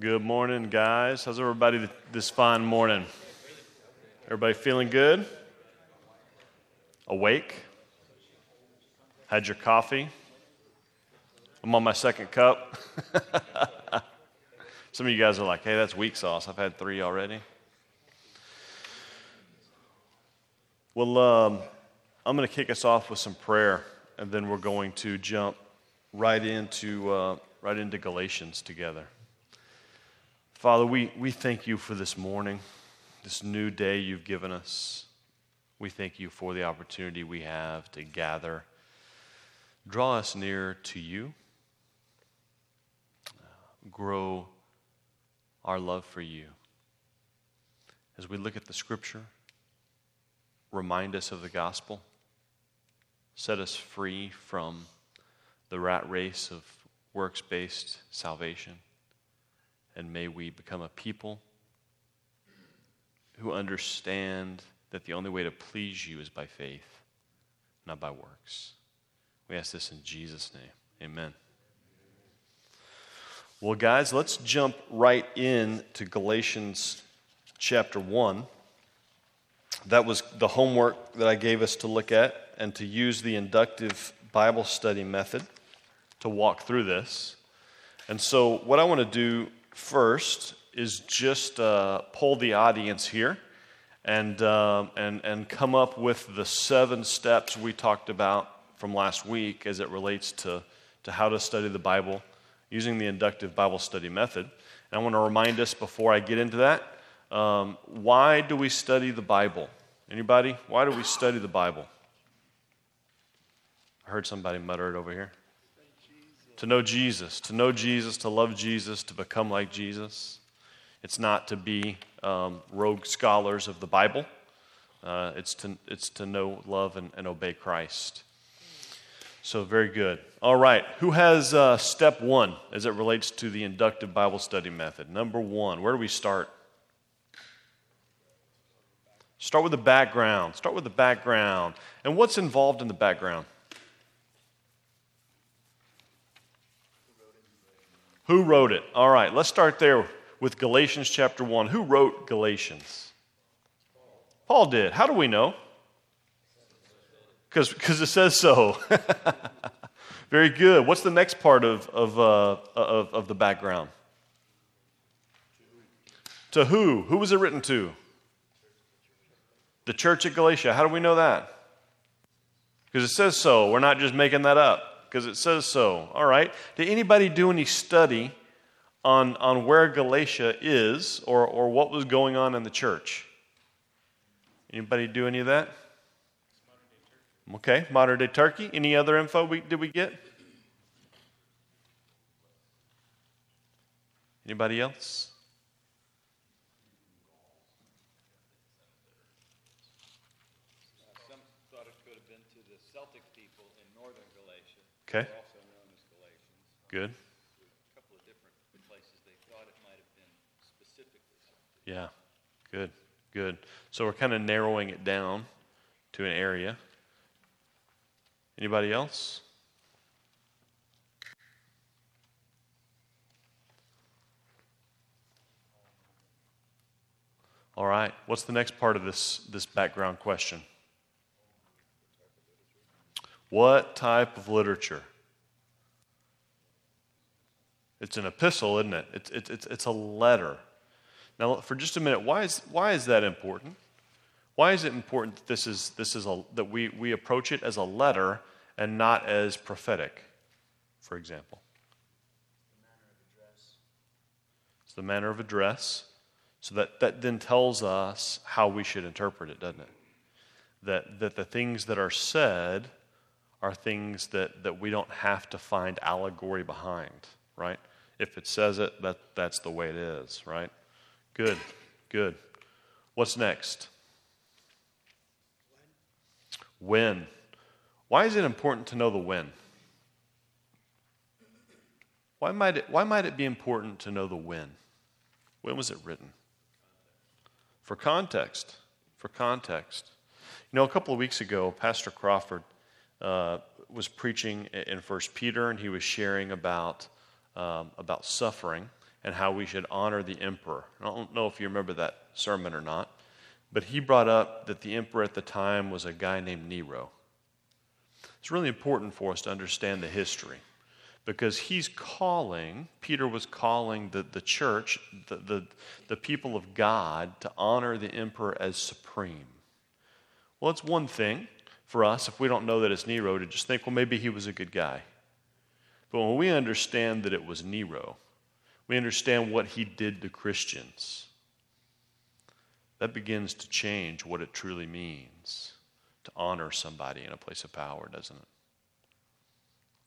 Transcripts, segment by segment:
Good morning, guys. How's everybody this fine morning? Everybody feeling good? Awake? Had your coffee? I'm on my second cup. Some of you guys are like, hey, that's weak sauce. I've had three already. Well, um, I'm going to kick us off with some prayer, and then we're going to jump right into, uh, right into Galatians together. Father, we, we thank you for this morning, this new day you've given us. We thank you for the opportunity we have to gather. Draw us near to you. Grow our love for you. As we look at the scripture, remind us of the gospel. Set us free from the rat race of works based salvation and may we become a people who understand that the only way to please you is by faith, not by works. We ask this in Jesus' name. Amen. Well, guys, let's jump right in to Galatians chapter 1. That was the homework that I gave us to look at and to use the inductive Bible study method to walk through this. And so, what I want to do first is just uh, poll the audience here and, uh, and, and come up with the seven steps we talked about from last week as it relates to, to how to study the Bible using the inductive Bible study method. And I want to remind us before I get into that um, why do we study the Bible? Anybody? Why do we study the Bible? I heard somebody mutter it over here to know Jesus, to know Jesus, to love Jesus, to become like Jesus. It's not to be um, rogue scholars of the Bible. Uh, it's, to, it's to know, love, and, and, obey Christ. So, very good. All right. Who has uh, step one as it relates to the inductive Bible study method? Number one. Where do we start? Start with the background. Start with the background. And what's involved in the background? Who wrote it? All right, let's start there with Galatians chapter 1. Who wrote Galatians? Paul did. How do we know? Because it says so. Very good. What's the next part of, of, uh, of, of the background? To who? Who was it written to? The church at Galatia. How do we know that? Because it says so. We're not just making that up because it says so. All right. Did anybody do any study on, on where Galatia is or, or what was going on in the church? Anybody do any of that? Okay, modern day Turkey. Any other info we, did we get? Anybody else? Okay. Good. A couple of different places they thought it might have been specifically. Yeah. Good. Good. So we're kind of narrowing it down to an area. Anybody else? All right. What's the next part of this, this background question? What type of literature? It's an epistle, isn't it? It's, it's, it's, a letter. Now, for just a minute, why is, why is that important? Why is it important that, this is, this is a, that we, we approach it as a letter and not as prophetic, for example? It's the manner of address. So that, that then tells us how we should interpret it, doesn't it? That, that the things that are said are things that, that we don't have to find allegory behind, right? If it says it, that, that's the way it is, right? Good, good. What's next? When. Why is it important to know the when? Why might it, why might it be important to know the when? When was it written? For context. For context. You know, a couple of weeks ago, Pastor Crawford uh, was preaching in First Peter, and he was sharing about um, about suffering. and how we should honor the emperor. I don't know if you remember that sermon or not, but he brought up that the emperor at the time was a guy named Nero. It's really important for us to understand the history because he's calling, Peter was calling the, the church, the, the, the people of God, to honor the emperor as supreme. Well, it's one thing for us, if we don't know that it's Nero, to just think, well, maybe he was a good guy. But when we understand that it was Nero, we understand what he did to Christians, that begins to change what it truly means to honor somebody in a place of power, doesn't it?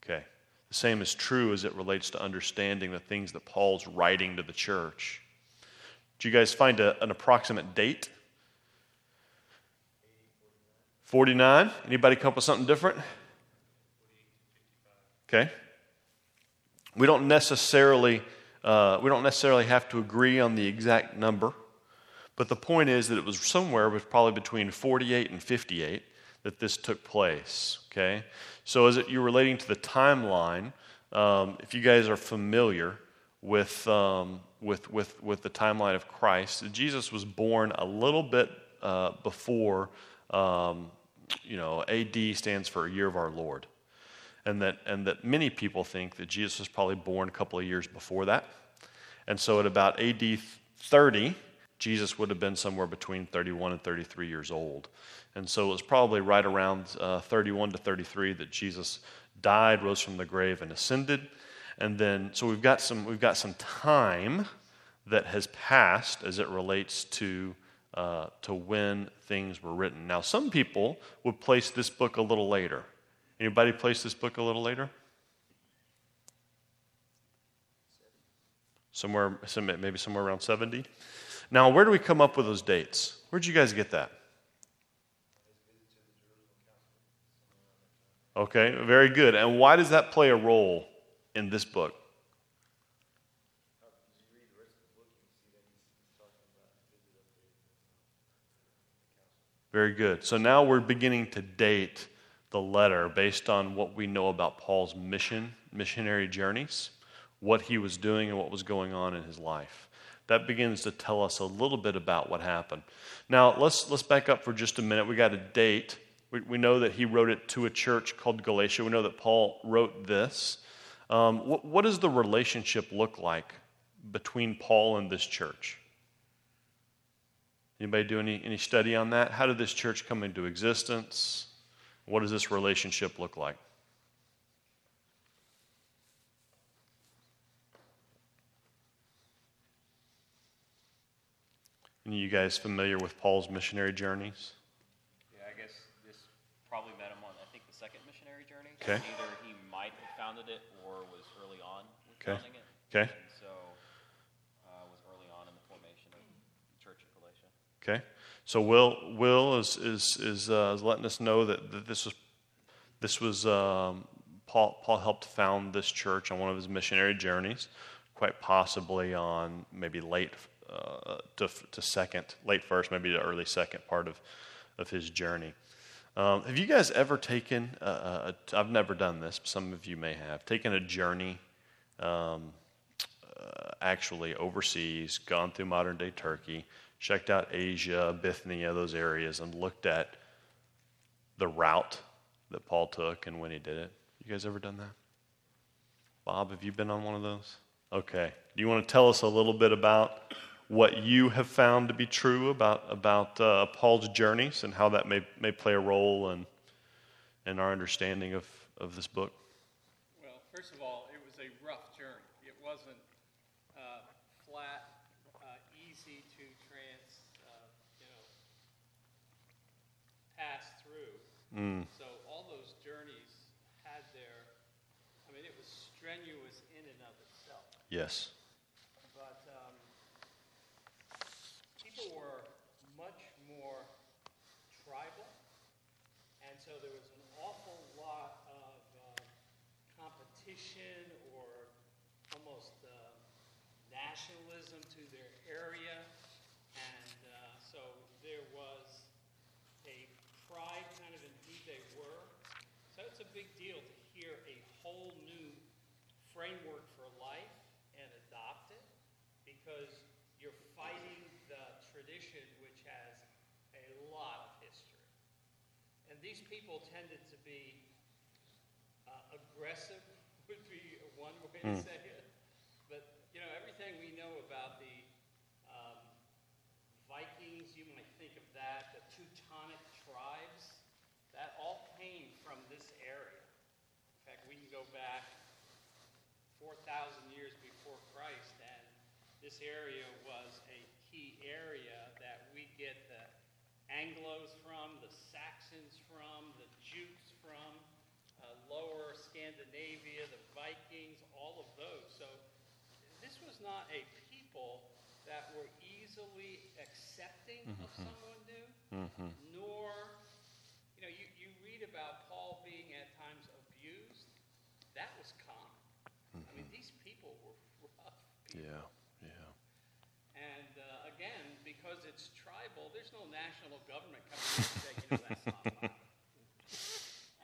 Okay. The same is true as it relates to understanding the things that Paul's writing to the church. Do you guys find a, an approximate date? 49. Anybody come up with something different? Okay. We don't necessarily uh, we don't necessarily have to agree on the exact number, but the point is that it was somewhere was probably between 48 and 58 that this took place. Okay, so as it, you're relating to the timeline, um, if you guys are familiar with um, with with with the timeline of Christ, Jesus was born a little bit uh, before. Um, you know, AD stands for a year of our Lord and that, and that many people think that Jesus was probably born a couple of years before that. And so at about AD 30, Jesus would have been somewhere between 31 and 33 years old. And so it was probably right around uh, 31 to 33 that Jesus died, rose from the grave, and ascended. And then, so we've got some, we've got some time that has passed as it relates to, uh, to when things were written. Now, some people would place this book a little later. Anybody place this book a little later? Somewhere, maybe somewhere around 70. Now, where do we come up with those dates? Where'd you guys get that? Okay, very good. And why does that play a role in this book? Very good. So now we're beginning to date the letter based on what we know about Paul's mission, missionary journeys, what he was doing and what was going on in his life. That begins to tell us a little bit about what happened. Now, let's, let's back up for just a minute. We got a date. We, we know that he wrote it to a church called Galatia. We know that Paul wrote this. Um, what, what does the relationship look like between Paul and this church? Anybody do any, any study on that? How did this church come into existence? What does this relationship look like? Any of you guys familiar with Paul's missionary journeys? Yeah, I guess this probably met him on, I think, the second missionary journey. Okay. Either he might have founded it or was early on with Okay. founding it. Okay. And so uh, was early on in the formation of the Church of Galatia. Okay. So Will Will is is is, uh, is letting us know that, that this was this was um, Paul Paul helped found this church on one of his missionary journeys, quite possibly on maybe late uh, to to second late first maybe the early second part of of his journey. Um, have you guys ever taken? A, a, I've never done this. But some of you may have taken a journey. Um, uh, actually overseas, gone through modern day Turkey, checked out Asia, Bithynia, those areas, and looked at the route that Paul took and when he did it. You guys ever done that? Bob, have you been on one of those? Okay. Do you want to tell us a little bit about what you have found to be true about, about uh, Paul's journeys and how that may, may play a role in, in our understanding of, of this book? Well, first of all, it was a rough journey. It wasn't uh, flat, uh, easy to trans, uh, you know, pass through. Mm. So all those journeys had their, I mean, it was strenuous in and of itself. Yes. But um, people were much more tribal, and so there was an awful lot of um, competition or almost uh, nationalism to their area, and uh, so there was a pride kind of in who they were. So it's a big deal to hear a whole new framework for life and adopt it. because you're fighting the tradition which has a lot of history. And these people tended to be uh, aggressive, would be one way to say it. But, you know, everything we know about the um, Vikings, you might think of that, the Teutonic tribes, that all came from this area. In fact, we can go back 4,000 years before Christ, and this area was a key area that we get the Anglos from, the Saxons from, the Jutes from, uh, lower Scandinavia, the Vikings, all of those. So this was not a people that were easily accepting of someone new, nor, you know, you, you read about Paul being at times abused. That was common. I mean, these people were rough people. Yeah, yeah. And uh, again, because it's tribal, there's no national government coming in and saying, you know, that's not.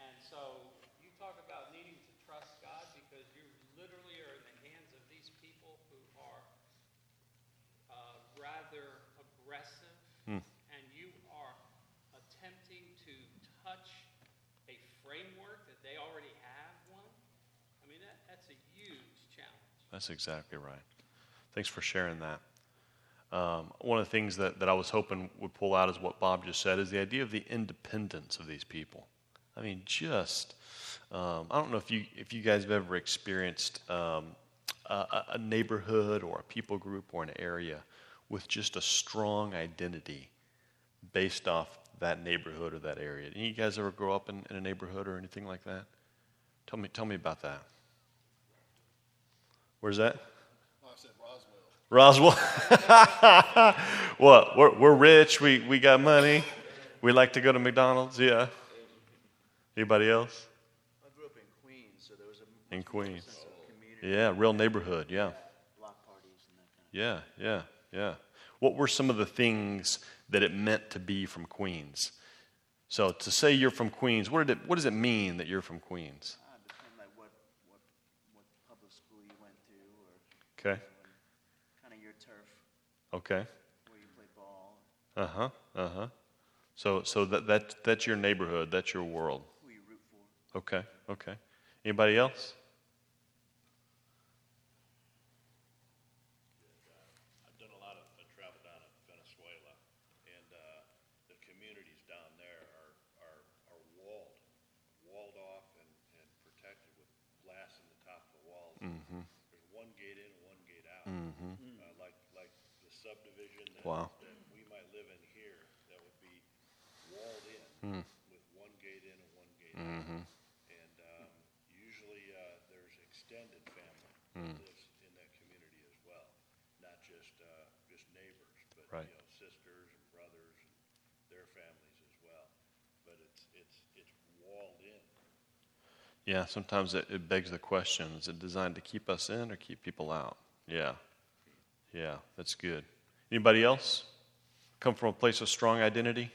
And so you talk about needing to trust God because you literally are in the hands of these people who are uh, rather aggressive, and you are attempting to touch a framework that they already have one. I mean, that, that's a huge challenge. That's exactly right. Thanks for sharing that. Um, one of the things that, that I was hoping would pull out is what Bob just said is the idea of the independence of these people. I mean, just um, I don't know if you if you guys have ever experienced um, a, a- neighborhood or a people group or an area with just a strong identity based off that neighborhood or that area. Any of you guys ever grow up in, in a neighborhood or anything like that? Tell me tell me about that. Where's that? I said Roswell. Roswell. what? We're, we're rich. We, we got money. We like to go to McDonald's. Yeah. Anybody else? I grew up in Queens, so there was a In Queens. sense of community, Yeah, real neighborhood. Yeah. block parties and that kind of. Yeah, yeah, yeah. What were some of the things that it meant to be from Queens? So to say you're from Queens, what, did it, what does it mean that you're from Queens? Ah, it depends like what what what public school you went to, or Okay, kind of your turf, okay. where you play ball, Uh huh, uh huh. So, so that, that, that's your neighborhood, that's your world. who you root for. Okay, okay. Anybody else? I've done a lot of uh, travel down in Venezuela, and uh, the communities down there are, are, are walled, walled off and, and protected with glass in the top of the walls. There's one gate in and one gate out. Uh, like, like the subdivision that, Wow. that we might live in here, that would be walled in with one gate in and one gate out. And um, usually uh, there's extended family that lives in that community as well, not just uh, just neighbors, but Right. you know sisters and brothers and their families as well. But it's it's it's walled in. Yeah, sometimes it, it begs the question is it designed to keep us in or keep people out? Yeah. Yeah, that's good. Anybody else? Come from a place of strong identity?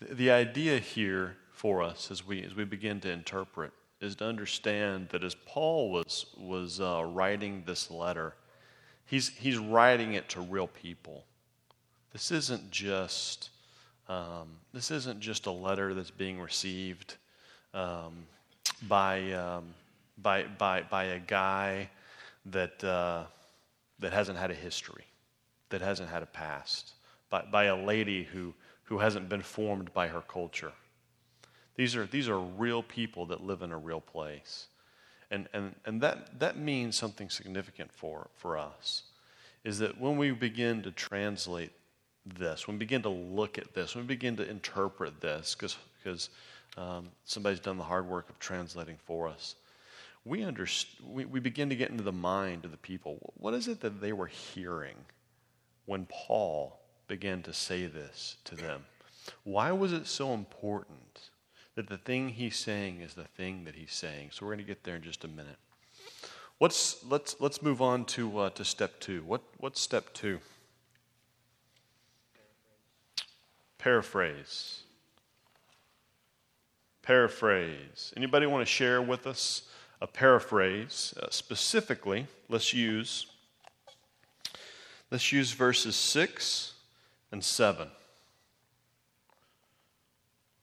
The, idea here for us as we, as we begin to interpret is to understand that as Paul was, was uh, writing this letter, he's, he's writing it to real people. This isn't just um, this isn't just a letter that's being received um, by, um, by, by, by a guy that, uh, that hasn't had a history, that hasn't had a past, by, by a lady who, who hasn't been formed by her culture. These are, these are real people that live in a real place. And, and, and that, that means something significant for, for us is that when we begin to translate this, when we begin to look at this, when we begin to interpret this, because um, somebody's done the hard work of translating for us, we, underst- we, we begin to get into the mind of the people. What is it that they were hearing when Paul began to say this to them? Why was it so important that the thing he's saying is the thing that he's saying? So we're going to get there in just a minute. What's, let's, let's move on to, uh, to step two. What, what's step two? Paraphrase. Paraphrase. Anybody want to share with us a paraphrase. Uh, specifically, let's use let's use verses 6 and 7.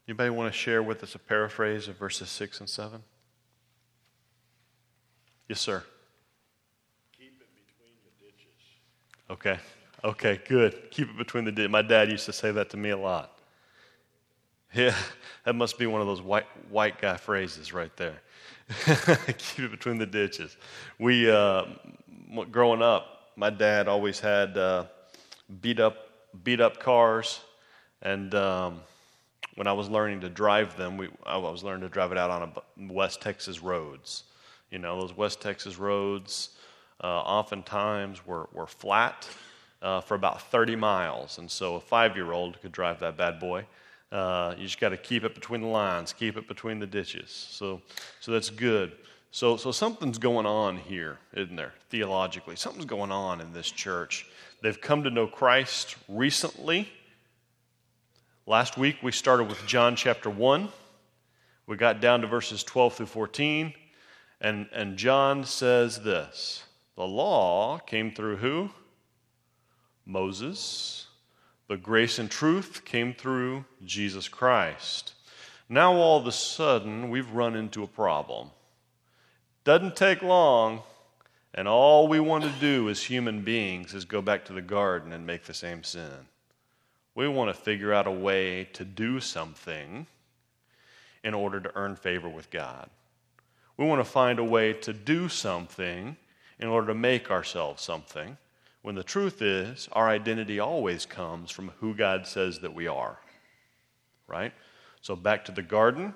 Anybody want to share with us a paraphrase of verses 6 and 7? Yes, sir. Keep it between the ditches. Okay. Okay, good. Keep it between the ditches. My dad used to say that to me a lot. Yeah, that must be one of those white, white guy phrases right there. Keep it between the ditches. We, uh, growing up, my dad always had uh, beat up, beat up cars, and um, when I was learning to drive them, we, I was learning to drive it out on a, West Texas roads. You know, those West Texas roads uh, oftentimes were, were flat uh, for about 30 miles, and so a five-year-old could drive that bad boy. Uh, you just got to keep it between the lines, keep it between the ditches. So, so that's good. So, so something's going on here, isn't there, theologically? Something's going on in this church. They've come to know Christ recently. Last week we started with John chapter 1. We got down to verses 12 through 14. And, and John says this The law came through who? Moses. But grace and truth came through Jesus Christ. Now, all of a sudden, we've run into a problem. Doesn't take long, and all we want to do as human beings is go back to the garden and make the same sin. We want to figure out a way to do something in order to earn favor with God. We want to find a way to do something in order to make ourselves something. When the truth is, our identity always comes from who God says that we are. Right? So back to the garden,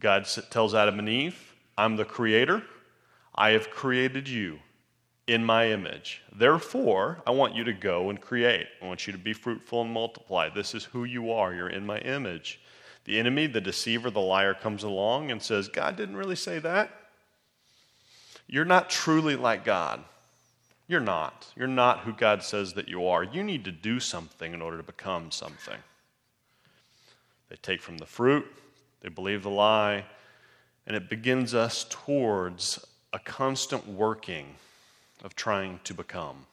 God tells Adam and Eve, I'm the creator. I have created you in my image. Therefore, I want you to go and create. I want you to be fruitful and multiply. This is who you are. You're in my image. The enemy, the deceiver, the liar comes along and says, God didn't really say that. You're not truly like God. You're not. You're not who God says that you are. You need to do something in order to become something. They take from the fruit, they believe the lie, and it begins us towards a constant working of trying to become.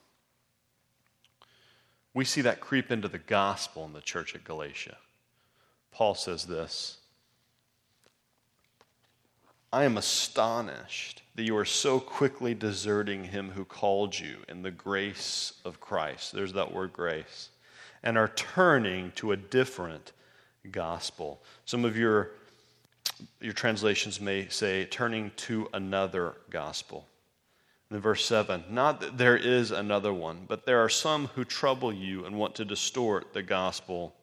We see that creep into the gospel in the church at Galatia. Paul says this I am astonished that you are so quickly deserting him who called you in the grace of Christ. There's that word grace. And are turning to a different gospel. Some of your, your translations may say, turning to another gospel. In verse 7, not that there is another one, but there are some who trouble you and want to distort the gospel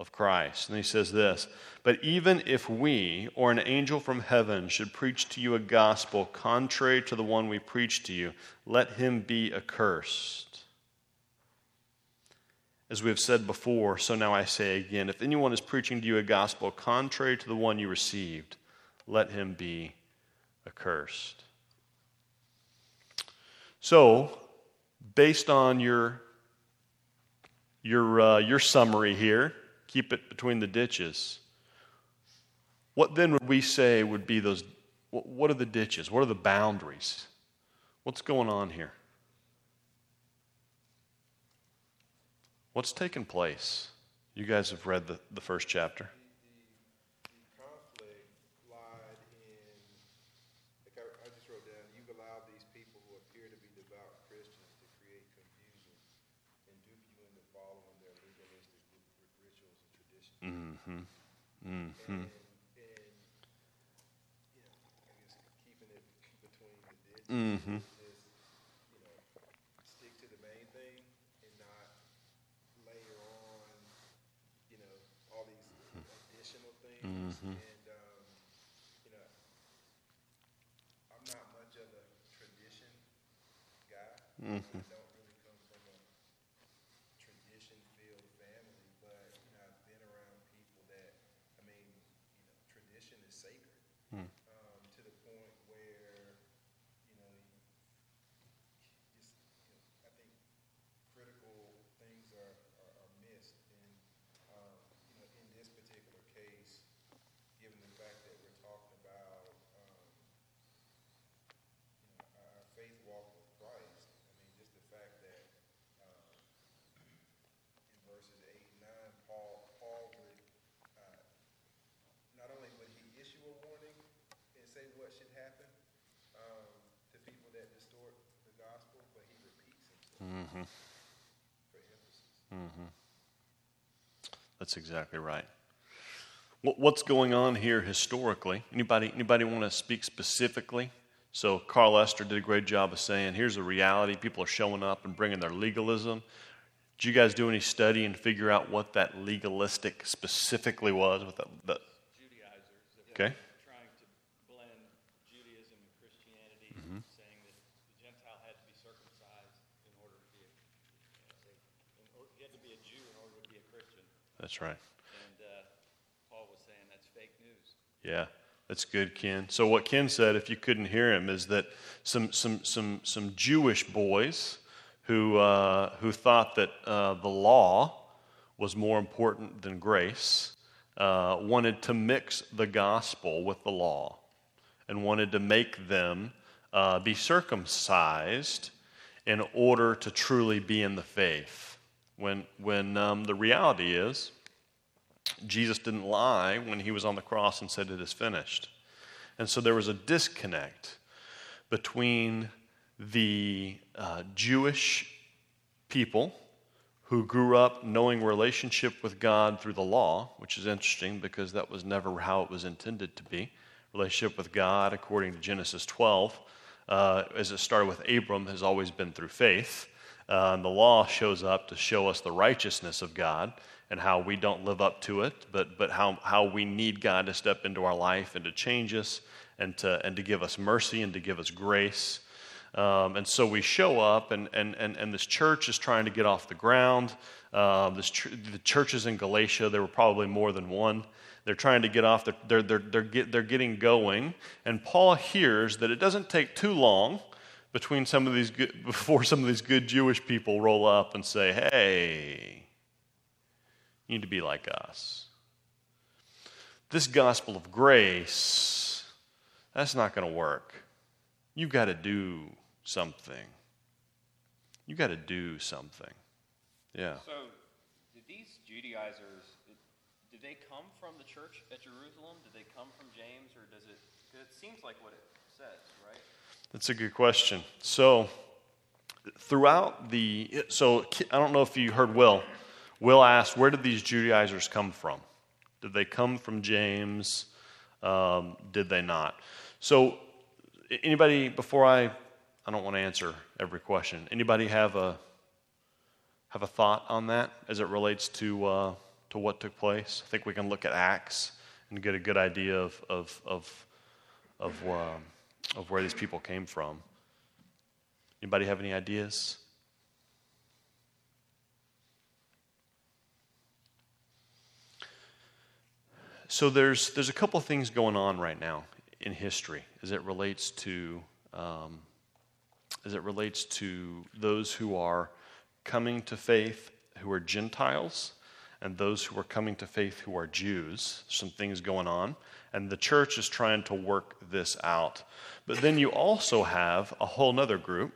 of Christ. And he says this But even if we or an angel from heaven should preach to you a gospel contrary to the one we preach to you, let him be accursed. As we have said before, so now I say again if anyone is preaching to you a gospel contrary to the one you received, let him be accursed. So, based on your, your, uh, your summary here, keep it between the ditches. What then would we say would be those? What are the ditches? What are the boundaries? What's going on here? What's taken place? You guys have read the, the first chapter. Mm-hmm. And, and, you know, I guess keeping it between the ditches mm-hmm. is, you know, stick to the main thing and not layer on, you know, all these additional things. Mm-hmm. And, um, you know, I'm not much of a tradition guy. Mm-hmm. Mm-hmm. Mm-hmm. That's exactly right. What, what's going on here historically? Anybody, anybody want to speak specifically? So Carl Lester did a great job of saying, here's the reality. People are showing up and bringing their legalism. Did you guys do any study and figure out what that legalistic specifically was? What that, that Judaizers Okay. were trying to blend Judaism and Christianity, Mm-hmm. saying that the Gentile had to be circumcised in order to be a, in order, he had to be a Jew in order to be a Christian. That's right. And uh, Paul was saying that's fake news. Yeah, that's good, Ken. So what Ken said, if you couldn't hear him, is that some some some some Jewish boys who uh, who thought that uh, the law was more important than grace uh, wanted to mix the gospel with the law and wanted to make them uh, be circumcised in order to truly be in the faith. When when um, the reality is. Jesus didn't lie when he was on the cross and said, It is finished. And so there was a disconnect between the uh, Jewish people who grew up knowing relationship with God through the law, which is interesting because that was never how it was intended to be. Relationship with God, according to Genesis 12, uh, as it started with Abram, has always been through faith. Uh, and the law shows up to show us the righteousness of God and how we don't live up to it, but, but how, how we need God to step into our life and to change us and to, and to give us mercy and to give us grace. Um, and so we show up, and, and, and, and this church is trying to get off the ground. Uh, this the churches in Galatia, there were probably more than one. They're trying to get off, they're, they're, they're, they're, get, they're getting going. And Paul hears that it doesn't take too long between some of these good, before some of these good Jewish people roll up and say, hey, you need to be like us. This gospel of grace, that's not going to work. You've got to do something. You've got to do something. Yeah. So, did these Judaizers, did, did they come from the church at Jerusalem? Did they come from James, or does it? 'cause it seems like what it says, right? That's a good question. So, throughout the, so I don't know if you heard Will. Will asked, where did these Judaizers come from? Did they come from James? Um, did they not? So, anybody, before I, I don't want to answer every question. Anybody have a, have a thought on that as it relates to, uh, to what took place? I think we can look at Acts and get a good idea of, of, of, of, um, of where these people came from. Anybody have any ideas? So there's there's a couple of things going on right now in history as it relates to um, as it relates to those who are coming to faith who are Gentiles and those who are coming to faith who are Jews. Some things going on, and the church is trying to work this out. But then you also have a whole other group,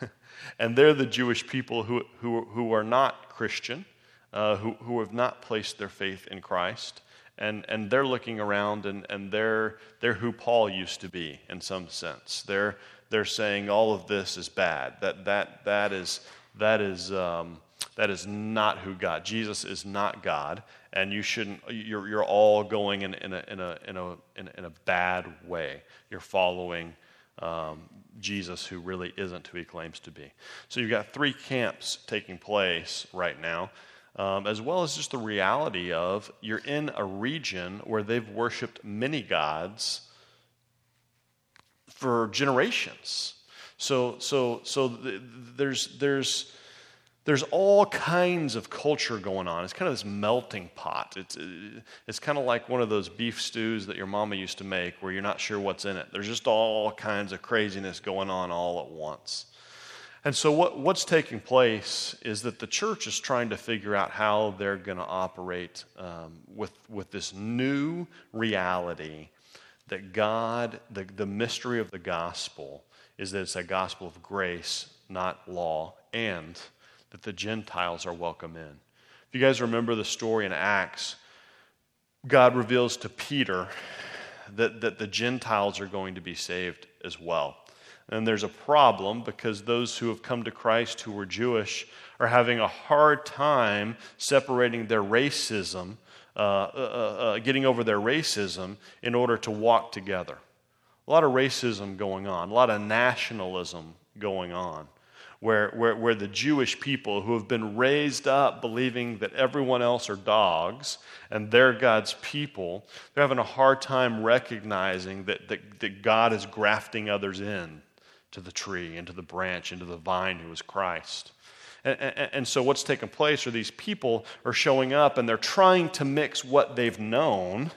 and they're the Jewish people who, who, who are not Christian, uh, who, who have not placed their faith in Christ. And, and they're looking around and, and they're, they're who Paul used to be in some sense. They're, they're saying all of this is bad. That, that, that, is, that, is, um, that is not who God. Jesus is not God. And you shouldn't, you're, you're all going in, in, a, in, a, in, a, in, a, in a bad way. You're following um, Jesus, who really isn't who he claims to be. So you've got three camps taking place right now um, as well as just the reality of you're in a region where they've worshiped many gods for generations. So, so, so th- there's, there's, there's all kinds of culture going on. It's kind of this melting pot. It's, it's kind of like one of those beef stews that your mama used to make where you're not sure what's in it. There's just all kinds of craziness going on all at once. And so, what, what's taking place is that the church is trying to figure out how they're going to operate um, with, with this new reality that God, the, the mystery of the gospel, is that it's a gospel of grace, not law, and that the Gentiles are welcome in. If you guys remember the story in Acts, God reveals to Peter that, that the Gentiles are going to be saved as well. And there's a problem because those who have come to Christ who were Jewish are having a hard time separating their racism, uh, uh, uh, getting over their racism in order to walk together. A lot of racism going on, a lot of nationalism going on where, where, where the Jewish people who have been raised up believing that everyone else are dogs and they're God's people, they're having a hard time recognizing that, that, that God is grafting others in to the tree, into the branch, into the vine who is Christ. And, and, and, so what's taken place are these people are showing up and they're trying to mix what they've known,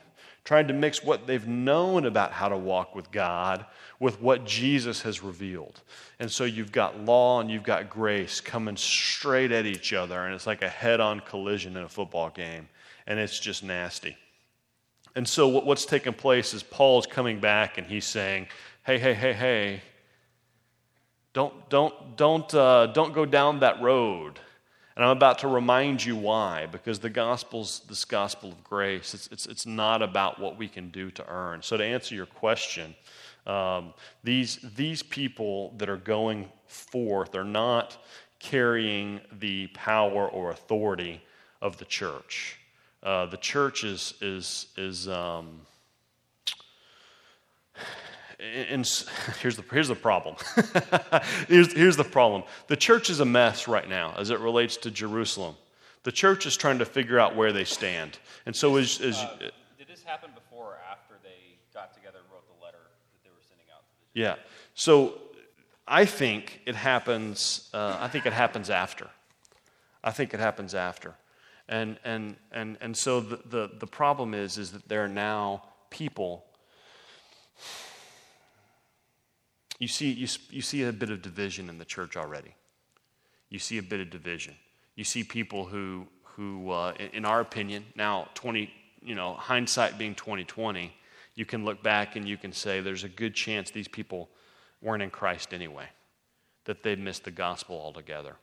trying to mix what they've known about how to walk with God with what Jesus has revealed. And so you've got law and you've got grace coming straight at each other, and it's like a head on collision in a football game, and it's just nasty. And so what's taking place is Paul's coming back and he's saying, hey, hey, hey, hey, don't, don't, don't, uh, don't go down that road. And I'm about to remind you why, because the gospel's this gospel of grace. It's, it's, it's not about what we can do to earn. So, to answer your question, um, these, these people that are going forth are not carrying the power or authority of the church. Uh, the church is, is, is um, and here's the, here's the problem. here's, here's the problem. The church is a mess right now as it relates to Jerusalem. The church is trying to figure out where they stand. And so, as, as uh, did this happen before or after they got together and wrote the letter that they were sending out? To the. Yeah. So I think it happens. Uh, I think it happens after. I think it happens after. And and and and so the, the the problem is is that there are now people. You see you you see a bit of division in the church already. You see a bit of division. You see people who who uh, in our opinion now 20 you know hindsight being 2020 you can look back and you can say there's a good chance these people weren't in Christ anyway, that they missed the gospel altogether.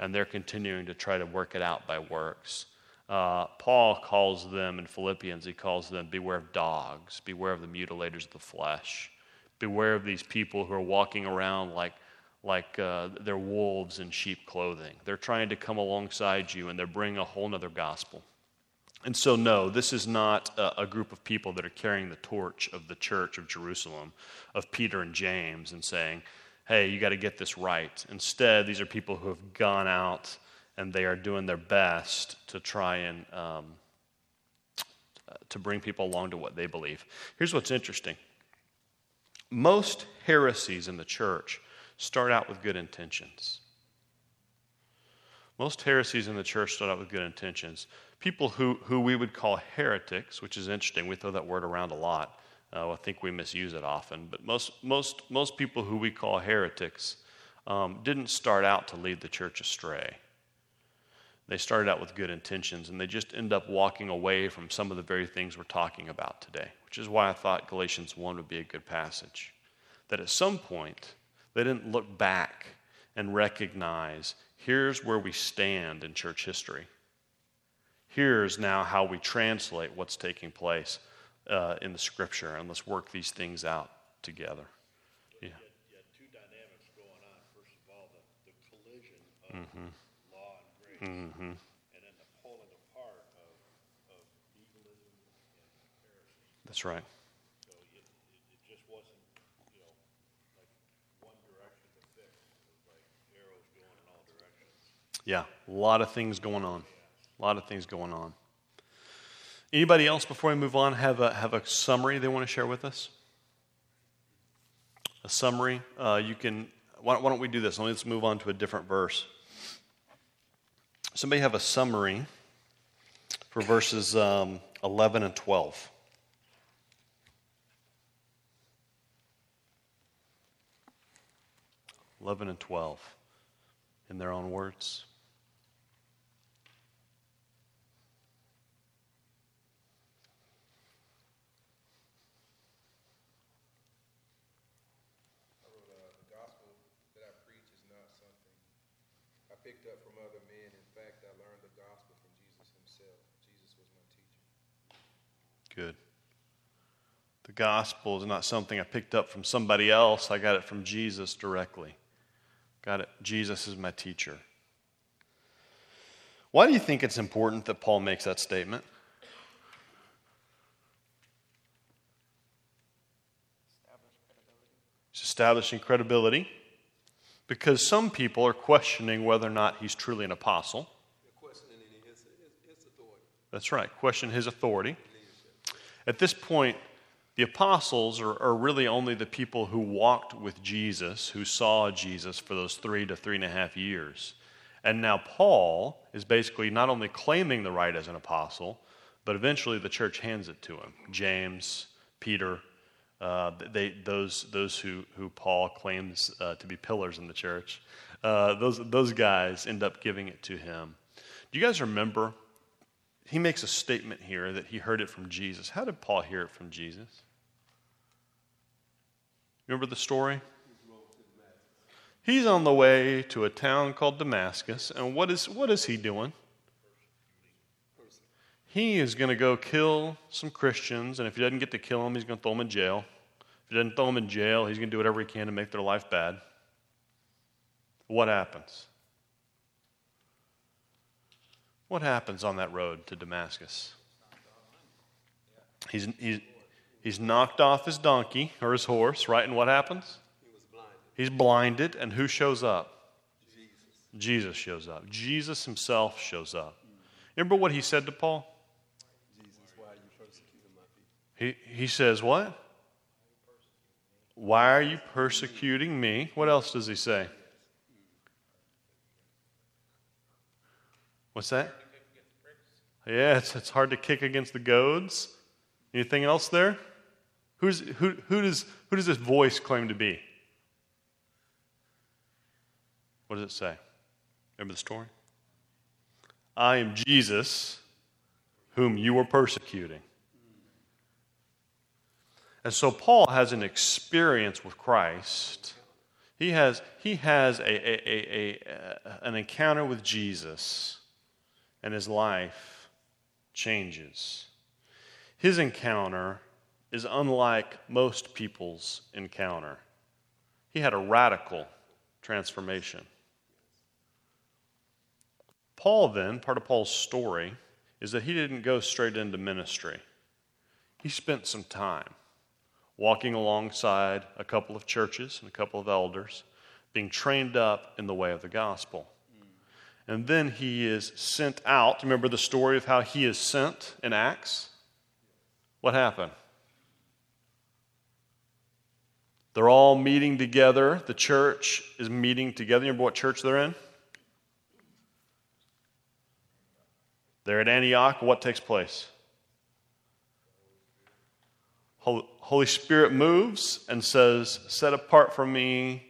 And they're continuing to try to work it out by works. Uh, Paul calls them in Philippians, he calls them, beware of dogs, beware of the mutilators of the flesh, beware of these people who are walking around like, like uh, they're wolves in sheep clothing. They're trying to come alongside you and they're bringing a whole other gospel. And so, no, this is not a, a, group of people that are carrying the torch of the church of Jerusalem, of Peter and James, and saying, hey, you got to get this right. Instead, these are people who have gone out and they are doing their best to try and um, to bring people along to what they believe. Here's what's interesting most heresies in the church start out with good intentions. Most heresies in the church start out with good intentions people who, who we would call heretics, which is interesting. We throw that word around a lot. Uh, I think we misuse it often. But most, most, most people who we call heretics um, didn't start out to lead the church astray. They started out with good intentions, and they just end up walking away from some of the very things we're talking about today, which is why I thought Galatians 1 would be a good passage. That at some point, they didn't look back and recognize here's where we stand in church history. Here's now how we translate what's taking place uh, in the scripture, and let's work these things out together. Yeah. You had, two dynamics going on. First of all, the, the collision of mm-hmm. Law and grace, mm-hmm. and then the pulling apart of, of legalism and heresy. That's right. So it, it, it, just wasn't, you know, like one direction to fix. It was like arrows going in all directions. Yeah, a lot of things going on. A lot of things going on. Anybody else before we move on have a, have a summary they want to share with us? A summary. Uh, you can. Why, why, don't we do this? Let's move on to a different verse. Somebody have a summary for verses um, 11 and 12. Eleven and twelve, in their own words. Good. The gospel is not something I picked up from somebody else, I got it from Jesus directly. Got it. Jesus is my teacher. Why do you think it's important that Paul makes that statement? He's establishing credibility because some people are questioning whether or not he's truly an apostle. That's right, question his authority. At this point, the apostles are, are, really only the people who walked with Jesus, who saw Jesus for those three to three and a half years. And now Paul is basically not only claiming the right as an apostle, but eventually the church hands it to him. James, Peter, uh, they, those, those who, who Paul claims uh, to be pillars in the church, uh, those, those guys end up giving it to him. Do you guys remember? He makes a statement here that he heard it from Jesus. How did Paul hear it from Jesus? Remember the story? He's on the way to a town called Damascus, and what is, what is he doing? He is going to go kill some Christians, and if he doesn't get to kill them, he's going to throw them in jail. If he doesn't throw them in jail, he's going to do whatever he can to make their life bad. What happens? What happens on that road to Damascus? He's, he's, he's knocked off his donkey or his horse, right? And what happens? He's blinded, and who shows up? Jesus. Jesus shows up. Jesus himself shows up. Remember what he said to Paul? Jesus, why are you persecuting my people? He, he says, What? Why are you persecuting me? What else does he say? What's that? Yeah, it's, it's hard to kick against the goads. Anything else there? Who's, who, who, does, who does this voice claim to be? What does it say? Remember the story? I am Jesus, whom you were persecuting. And so Paul has an experience with Christ. He has, he has a, a, a, a, an encounter with Jesus, and his life changes. His encounter is unlike most people's encounter. He had a radical transformation. Paul, then, part of Paul's story is that he didn't go straight into ministry. He spent some time walking alongside a couple of churches and a couple of elders, being trained up in the way of the gospel. And then he is sent out. Remember the story of how he is sent in Acts? What happened? They're all meeting together. The church is meeting together. Remember what church they're in? They're at Antioch, what takes place? Holy Spirit moves and says, Set apart for me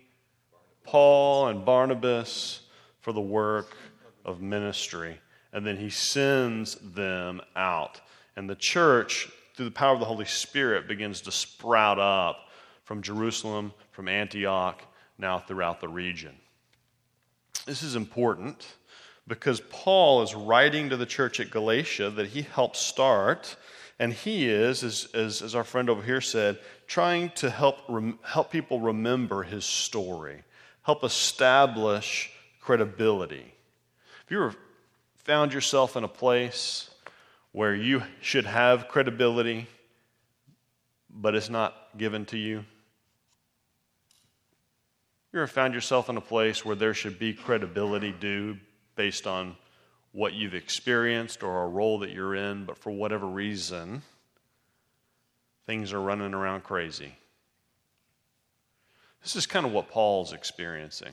Paul and Barnabas for the work of ministry. And then he sends them out. And the church, through the power of the Holy Spirit, begins to sprout up from Jerusalem, from Antioch, now throughout the region. This is important because Paul is writing to the church at Galatia that he helped start, and he is, as, as, as our friend over here said, trying to help, rem, help people remember his story, help establish credibility. Have you ever found yourself in a place where you should have credibility, but it's not given to you? You ever found yourself in a place where there should be credibility due, based on what you've experienced or a role that you're in, but for whatever reason, things are running around crazy. This is kind of what Paul's experiencing.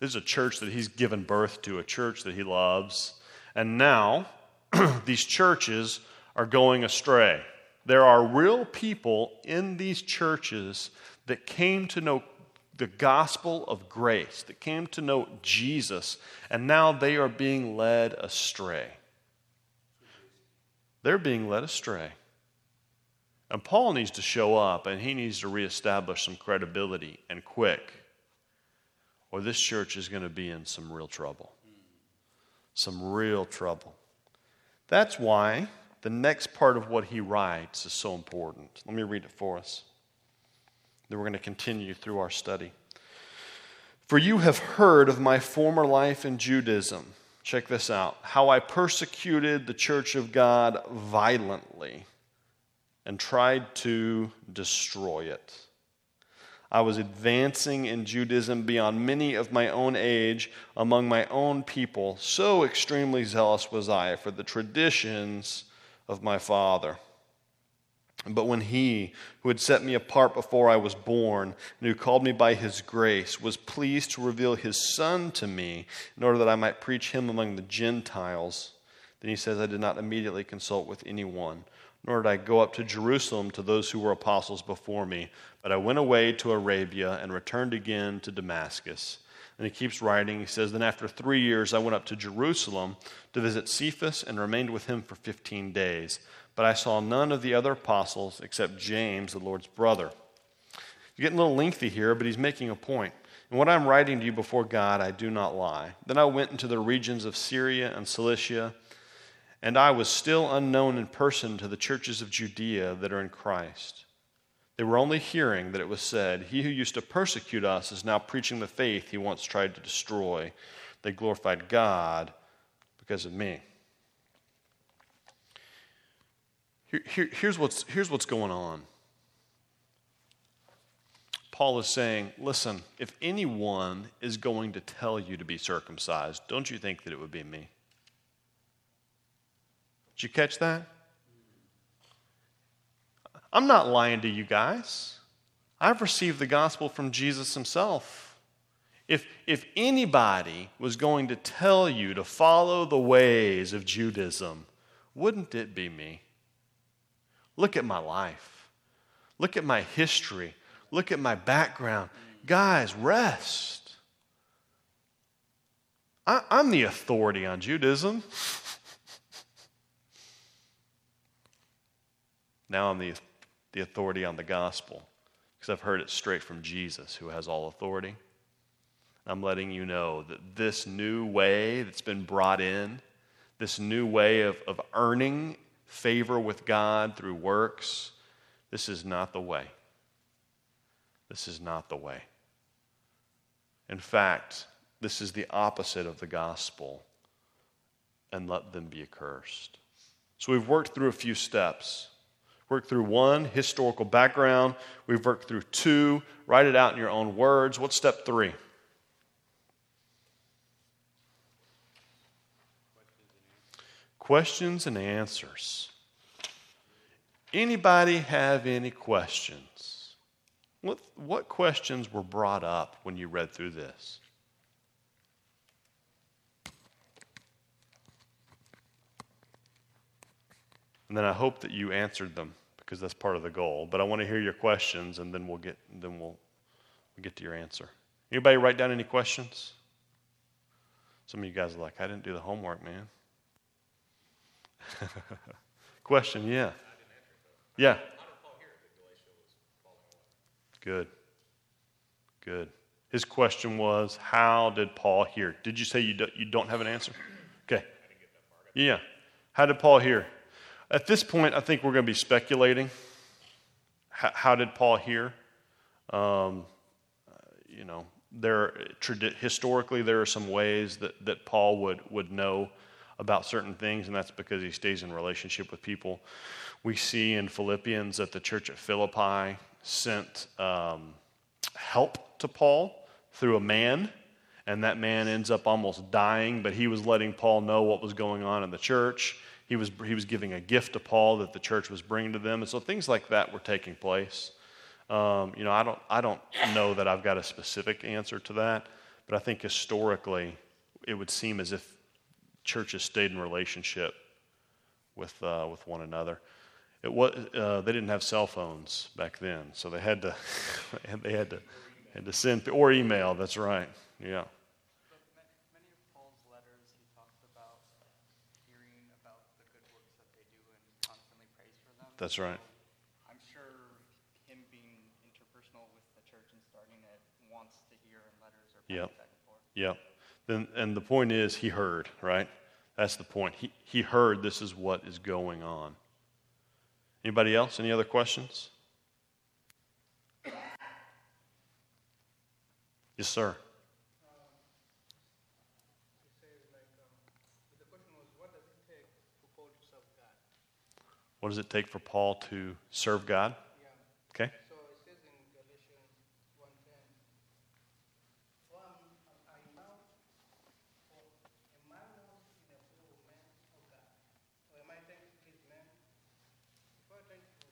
This is a church that he's given birth to, a church that he loves. And now, these churches are going astray. There are real people in these churches that came to know the gospel of grace, that came to know Jesus, and now they are being led astray. They're being led astray. And Paul needs to show up and he needs to reestablish some credibility and quick, or this church is going to be in some real trouble. Some real trouble. That's why the next part of what he writes is so important. Let me read it for us. Then we're going to continue through our study. For you have heard of my former life in Judaism. Check this out how I persecuted the church of God violently and tried to destroy it. I was advancing in Judaism beyond many of my own age among my own people. So extremely zealous was I for the traditions of my father. But when he, who had set me apart before I was born, and who called me by his grace, was pleased to reveal his Son to me in order that I might preach him among the Gentiles, then he says, I did not immediately consult with anyone, nor did I go up to Jerusalem to those who were apostles before me, but I went away to Arabia and returned again to Damascus. And he keeps writing. He says, Then after three years, I went up to Jerusalem to visit Cephas and remained with him for 15 days. But I saw none of the other apostles except James, the Lord's brother. You're getting a little lengthy here, but he's making a point. And what I'm writing to you before God, I do not lie. Then I went into the regions of Syria and Cilicia, and I was still unknown in person to the churches of Judea that are in Christ. They were only hearing that it was said, He who used to persecute us is now preaching the faith he once tried to destroy. They glorified God because of me. Here, here, here's, what's, here's what's going on. Paul is saying, listen, if anyone is going to tell you to be circumcised, don't you think that it would be me? Did you catch that? I'm not lying to you guys. I've received the gospel from Jesus himself. If, if anybody was going to tell you to follow the ways of Judaism, wouldn't it be me? Look at my life. Look at my history. Look at my background. Guys, rest. I, am the authority on Judaism. now I'm the the authority on the gospel because I've heard it straight from Jesus, who has all authority. I'm letting you know that this new way that's been brought in, this new way of, of earning favor with God through works, this is not the way. This is not the way. In fact, this is the opposite of the gospel, and let them be accursed. So we've worked through a few steps worked through one, historical background. We've worked through two, write it out in your own words. What's step three? Questions and answers. Anybody have any questions? What, what questions were brought up when you read through this? And then I hope that you answered them because that's part of the goal. But I want to hear your questions, and then we'll get then we'll, we'll get to your answer. Anybody write down any questions? Some of you guys are like, I didn't do the homework, man. Question, yeah. Yeah. Good. Good. His question was, How did Paul hear? Did you say you, do, you don't have an answer? Okay. Yeah. How did Paul hear? At this point, I think we're going to be speculating. How, how did Paul hear? Um, you know, there historically there are some ways that, that Paul would, would know about certain things, and that's because he stays in relationship with people. We see in Philippians that the church at Philippi sent um, help to Paul through a man, and that man ends up almost dying, but he was letting Paul know what was going on in the church. He was, he was giving a gift to Paul that the church was bringing to them. And so things like that were taking place. Um, you know, I don't, I don't know that I've got a specific answer to that, but I think historically it would seem as if churches stayed in relationship with, uh, with one another. It was, uh, they didn't have cell phones back then, so they had to, they had to, had to send, or email, that's right, yeah. That's right. I'm sure him being interpersonal with the church and starting it wants to hear in letters or yep. back and forth. Yep. Then, and the point is, he heard, right? That's the point. He, he heard this is what is going on. Anybody else? Any other questions? Yes, sir. It says like, um, the question was, what does it take for Paul to serve God? What does it take for Paul to serve God? Yeah. Okay. So it says in Galatians 1:10, For I now, or am I now in the of man of God? Or am I trying to please man? If I to,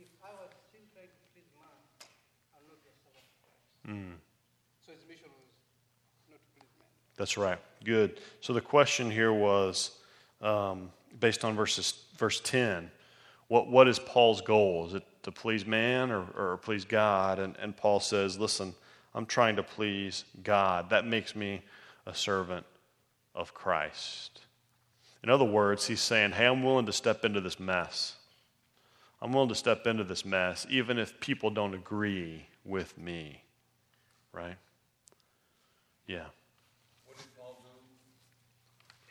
if I was still trying to please man, I'll not a servant of Christ. So his mission was not to please man. That's right. Good. So the question here was um, based on verses, verse 10. What, what is Paul's goal? Is it to please man or, or please God? And, and Paul says, listen, I'm trying to please God. That makes me a servant of Christ. In other words, he's saying, hey, I'm willing to step into this mess. I'm willing to step into this mess, even if people don't agree with me. Right? Yeah. What did Paul do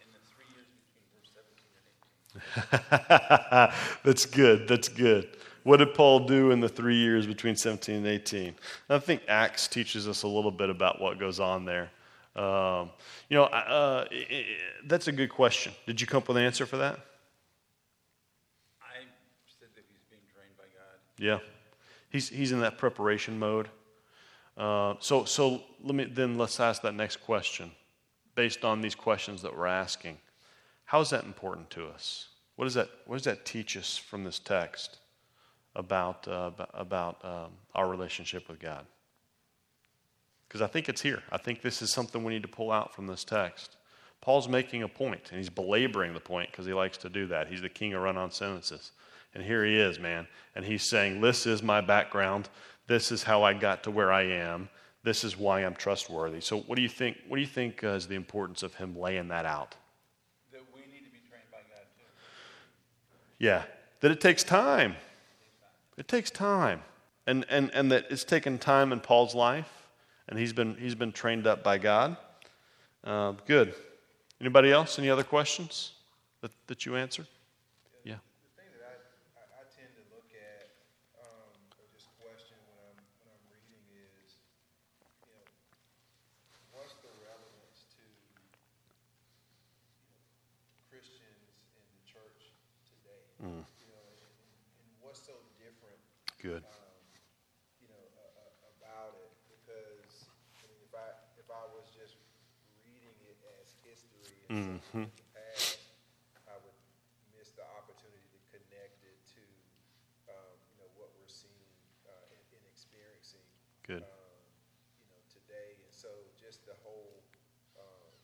in the three years between verse 17 and 18? That's good. That's good. What did Paul do in the three years between 17 and 18? I think Acts teaches us a little bit about what goes on there. Um, you know, uh, i- i- that's a good question. Did you come up with an answer for that? I said that he's being trained by God. Yeah, he's he's in that preparation mode. Uh, so so let me then let's ask that next question, based on these questions that we're asking. How is that important to us? What does that what does that teach us from this text about uh, about um, our relationship with God? Because I think it's here. I think this is something we need to pull out from this text. Paul's making a point, and he's belaboring the point because he likes to do that. He's the king of run on sentences. And here he is, man. And he's saying, This is my background. This is how I got to where I am. This is why I'm trustworthy. So, what do you think? What do you think uh, is the importance of him laying that out? That we need to be trained by God too. Yeah, that it takes time. It takes time, and and and that it's taken time in Paul's life, and he's been he's been trained up by God. Uh, good. Anybody else? Any other questions that that you answered? Yeah. The thing that I, I, I tend to look at, um, or just question when I'm, when I'm reading is, you know, what's the relevance to you know, Christians in the church today? You know, and, and what's so different Good. um, you know, about it because I mean, if I if I was just reading it as history and the past, I would miss the opportunity to connect it to um, you know what we're seeing uh, and, and experiencing Good. um, you know today, and so just the whole um,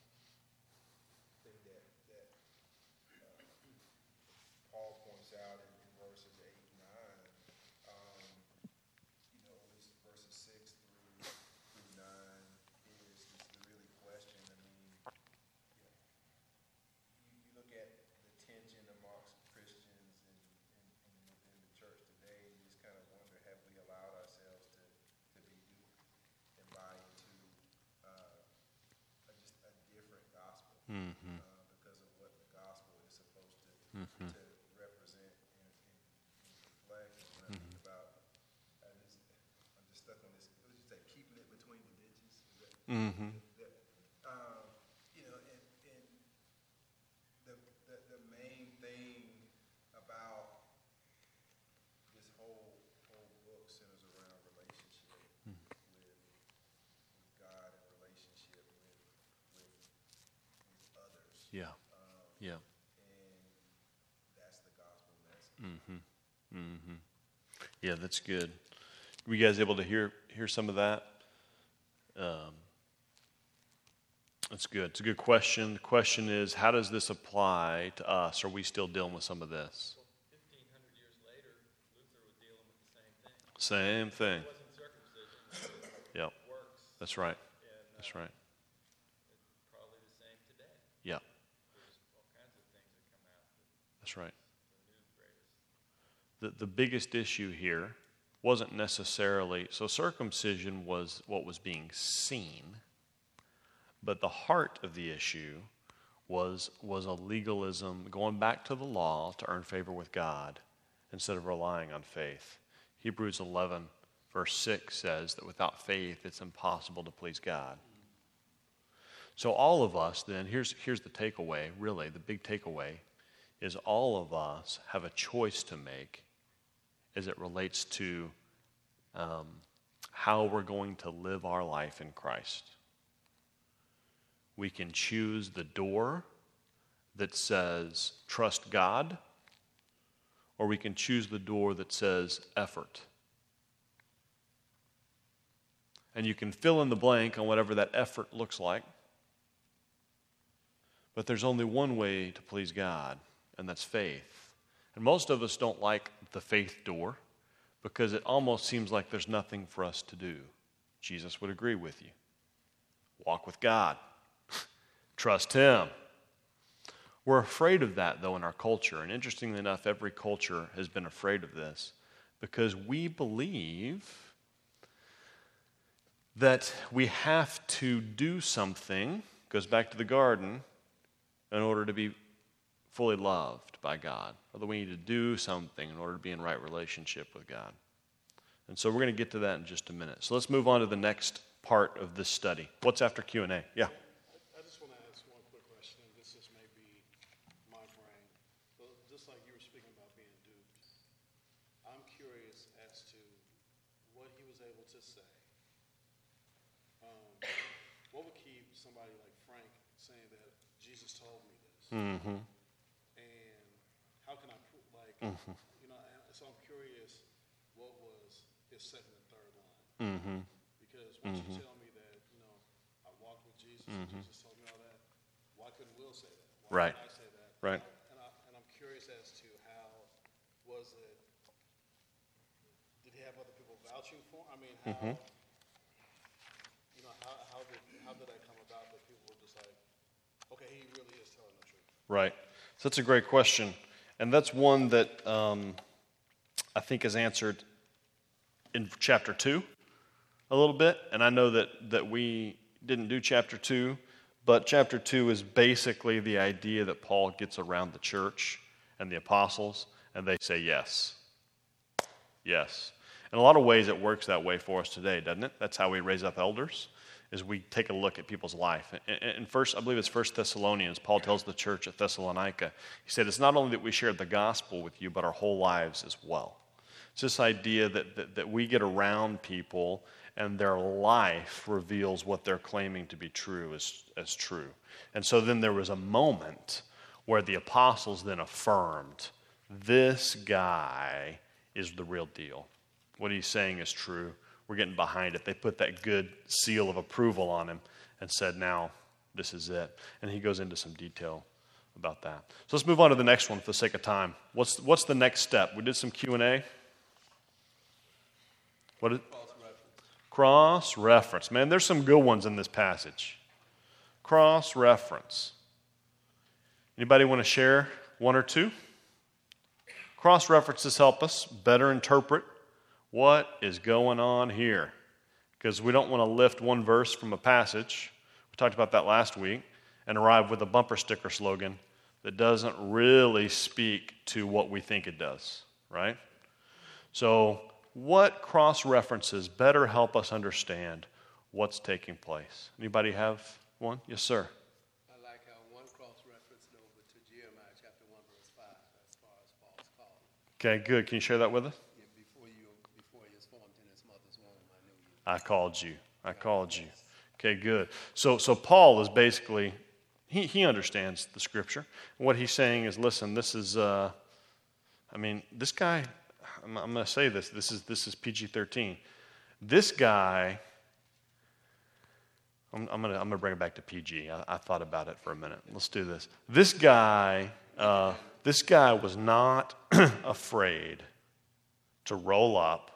thing that that uh, Paul points out in, in verses eight and nine, um, you know, at least verses six through through nine is, is the really question. I mean, you, know, you, you look at the tension amongst Christians and, and, and within the church today, and you just kind of wonder, have we allowed ourselves to, to be duped and buy into uh, a, just a different gospel Mm-hmm. uh, because of what the gospel is supposed to to represent and, and, and reflect. And when I think about, I just, I'm just stuck on this. What did you say? Keeping it between the ditches. Is that, Mm-hmm. um, you know, and, and the, the the main thing about this whole whole book centers around relationship with with God and relationship with with with others. Yeah. Yeah. And that's the gospel message. Mm-hmm. Yeah, that's good. Were you guys able to hear hear some of that? Um, that's good. It's a good question. The question is, how does this apply to us? Are we still dealing with some of this? 1500 years later, Luther was dealing with the same thing. Same thing. It wasn't circumcision, Yep. works, That's right. and uh, That's right. probably the same today. Yeah. There's all kinds of things that come out That's right. The, the biggest issue here wasn't necessarily so circumcision was what was being seen, but the heart of the issue was, was a legalism, going back to the law to earn favor with God instead of relying on faith. Hebrews 11, verse 6 says that without faith, it's impossible to please God. So, all of us, then, here's, here's the takeaway really, the big takeaway is all of us have a choice to make as it relates to um, how we're going to live our life in Christ. We can choose the door that says, trust God, or we can choose the door that says, effort. And you can fill in the blank on whatever that effort looks like. But there's only one way to please God, and that's faith. And most of us don't like the faith door because it almost seems like there's nothing for us to do. Jesus would agree with you. Walk with God, trust Him. We're afraid of that, though, in our culture. And interestingly enough, every culture has been afraid of this because we believe that we have to do something, goes back to the garden, in order to be fully loved by God, or that we need to do something in order to be in right relationship with God. And so we're going to get to that in just a minute. So let's move on to the next part of this study. What's after Q&A? Yeah. I just want to ask one quick question. This is maybe my brain. But just like you were speaking about being duped, I'm curious as to what he was able to say. Um, what would keep somebody like Frank saying that Jesus told me this? Mm-hmm. And how can I prove, like, you know, so I'm curious what was his second and third line. Mm-hmm. Because once you tell me that, you know, I walked with Jesus, and Jesus told me all that, why couldn't Will say that? Why Right. I say that? Right. And, I, and I'm curious as to how was it? Did he have other people vouching for? I mean, how? You know, how, how did how did that come about? That people were just like, okay, he really is telling the truth. Right. So that's a great question. And that's one that um, I think is answered in chapter 2 a little bit. And I know that, that we didn't do chapter 2, but chapter 2 is basically the idea that Paul gets around the church and the apostles, and they say yes. Yes. In a lot of ways, it works that way for us today, doesn't it? That's how we raise up elders, is we take a look at people's life. And first, I believe it's First Thessalonians, Paul tells the church at Thessalonica, he said, it's not only that we shared the gospel with you, but our whole lives as well. It's this idea that, that, that we get around people and their life reveals what they're claiming to be true as, as true. And so then there was a moment where the apostles then affirmed this guy is the real deal. What he's saying is true. We're getting behind it. They put that good seal of approval on him and said, now this is it. And he goes into some detail about that. So let's move on to the next one for the sake of time. What's, what's the next step? We did some Q&A. What is, cross reference. Man, there's some good ones in this passage. Cross reference. Anybody want to share one or two? Cross references help us better interpret what is going on here. Because we don't want to lift one verse from a passage, we talked about that last week, and arrive with a bumper sticker slogan that doesn't really speak to what we think it does, right? So, what cross references better help us understand what's taking place? Anybody have one? Yes, sir. I like how one cross referenced over to Jeremiah chapter 1, verse 5, as far as Paul's call. Okay, good. Can you share that with us? Yeah, before you, before you was formed in his mother's womb, I called you. I called you. Okay, good. So, so Paul is basically, he, he understands the scripture. What he's saying is, listen, this is, uh, I mean, this guy, I'm, I'm going to say this, this is, this is PG 13. This guy, I'm, I'm going to bring it back to PG. I, I thought about it for a minute. Let's do this. This guy, uh, this guy was not afraid to roll up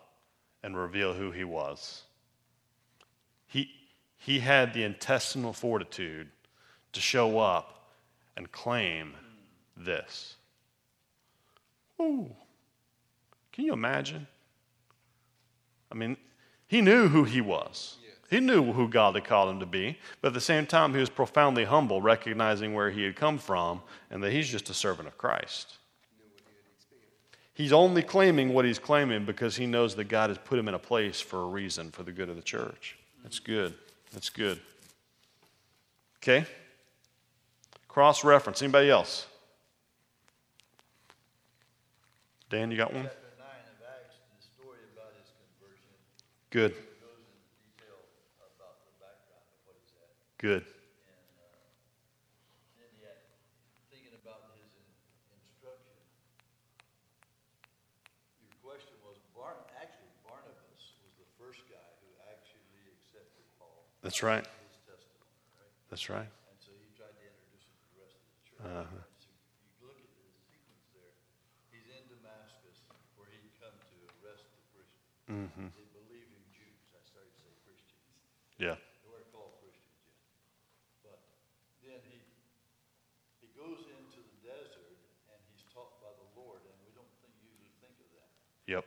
and reveal who he was. He, had the intestinal fortitude to show up and claim this. Ooh. Can you imagine? I mean, he knew who he was. He knew who God had called him to be, but at the same time, he was profoundly humble, recognizing where he had come from and that he's just a servant of Christ. He's only claiming what he's claiming because he knows that God has put him in a place for a reason, for the good of the church. That's good. That's good. Okay? Cross reference. Anybody else? Dan, you got one? Chapter 9 of Acts, the story about his conversion, Good. it goes into detail about the background of what he's at. Good. And uh, then he had, thinking about his in, instruction. Your question was, Barn, actually Barnabas was the first guy who actually accepted Paul. That's right. His testimony, right? That's right. And so he tried to introduce him to the rest of the church. Uh-huh. And so you look at the sequence there. He's in Damascus where he'd come to arrest the Christians. Mm-hmm. They believe in Jews. I started to say Christians. Yeah. They weren't called Christians yet. But then he he goes into the desert and he's taught by the Lord, and we don't think, usually think of that. Yep.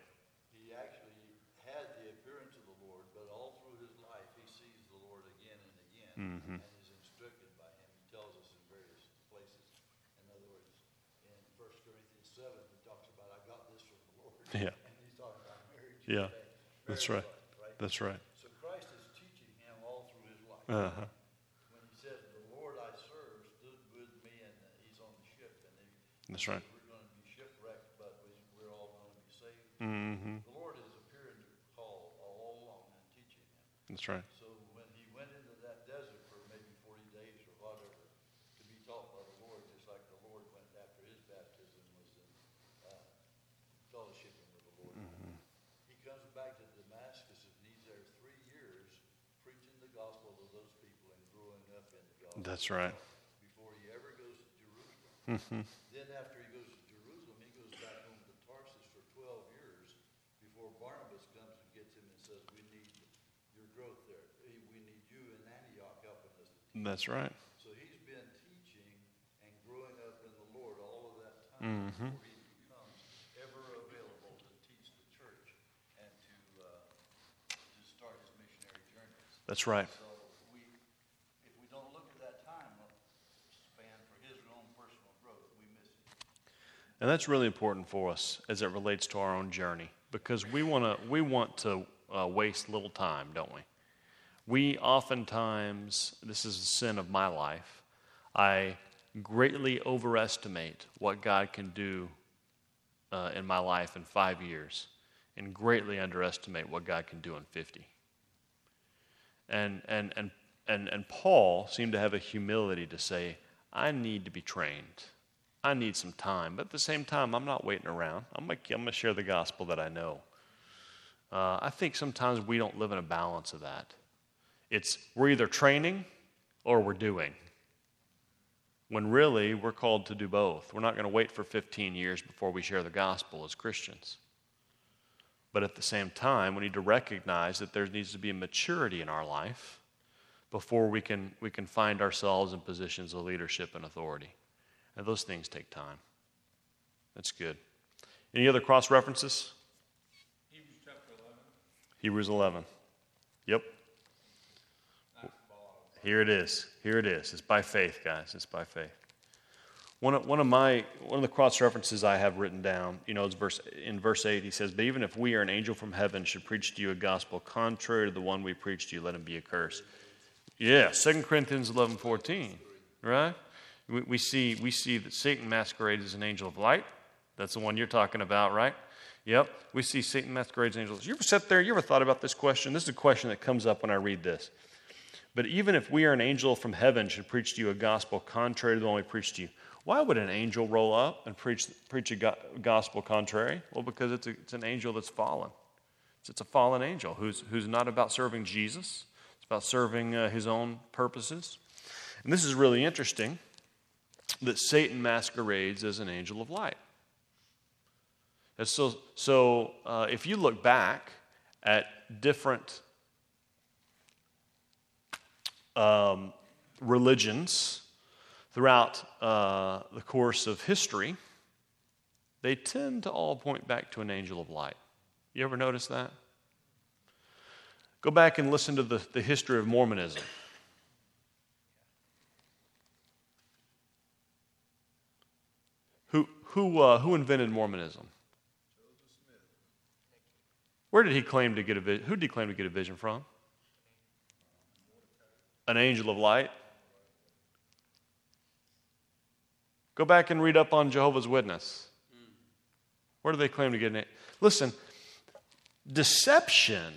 He actually had the appearance of the Lord, but all through his life he sees the Lord again and again Mhm. and is instructed by him. He tells us in various places. In other words, in 1 Corinthians 7, he talks about, I got this from the Lord. Yeah. And he's talking about marriage. Yeah. That's right. That's right. So Christ is teaching him all through his life. Uh-huh. When he says, "The Lord I serve stood with me," and he's on the ship, and he, That's right. we're going to be shipwrecked, but we, we're all going to be saved. Mm-hmm. The Lord is appearing to Paul all along and teaching him. That's right. So when he went into that desert for maybe 40 days or whatever to be taught by the Lord, just like the Lord went after his baptism was in uh, fellowshipping with the Lord. Mm-hmm. He comes back to Damascus and he's there three years preaching the gospel to those people and growing up in the gospel. That's right. Before he ever goes to Jerusalem. Mm-hmm. Then after he goes to Jerusalem, he goes back home to Tarsus for 12 years before Barnabas comes and gets him and says, we need your growth there. We need you in Antioch helping us. That's right. So he's been teaching and growing up in the Lord all of that time Mhm. before he becomes ever available to teach the church and to, uh, to start his missionary journeys. That's right. So we, if we don't look at that time span for his own personal growth, we miss it. And that's really important for us as it relates to our own journey because we want to we want to uh, waste little time, don't we? We oftentimes, this is a sin of my life, I greatly overestimate what God can do uh, in my life in five years and greatly underestimate what God can do in 50. And, and, and, and, and Paul seemed to have a humility to say, I need to be trained. I need some time. But at the same time, I'm not waiting around. I'm going to share the gospel that I know. Uh, I think sometimes we don't live in a balance of that. It's we're either training or we're doing. When really we're called to do both. We're not going to wait for 15 years before we share the gospel as Christians. But at the same time, we need to recognize that there needs to be a maturity in our life before we can, we can find ourselves in positions of leadership and authority. And those things take time. That's good. Any other cross references? Hebrews chapter 11. Hebrews 11. Yep. Here it is. Here it is. It's by faith, guys. It's by faith. One of, one of my one of the cross references I have written down, you know, is verse in verse eight. He says, "But even if we or an angel from heaven should preach to you a gospel contrary to the one we preach to you, let him be accursed." Yeah, 2 Corinthians eleven fourteen, right? We, we see we see that Satan masquerades as an angel of light. That's the one you're talking about, right? Yep. We see Satan masquerades as angels. You ever sat there? You ever thought about this question? This is a question that comes up when I read this. But even if we are an angel from heaven should preach to you a gospel contrary to the one we preach to you, why would an angel roll up and preach, preach a go- gospel contrary? Well, because it's, a, it's an angel that's fallen. It's, it's a fallen angel who's, who's not about serving Jesus, it's about serving uh, his own purposes. And this is really interesting that Satan masquerades as an angel of light. And so, so uh, if you look back at different um, religions throughout uh, the course of history, they tend to all point back to an angel of light. You ever notice that? Go back and listen to the, the history of Mormonism. Who, uh, who invented Mormonism? Where did he claim to get a vision? Who did he claim to get a vision from? An angel of light? Go back and read up on Jehovah's Witness. Where do they claim to get an Listen, deception,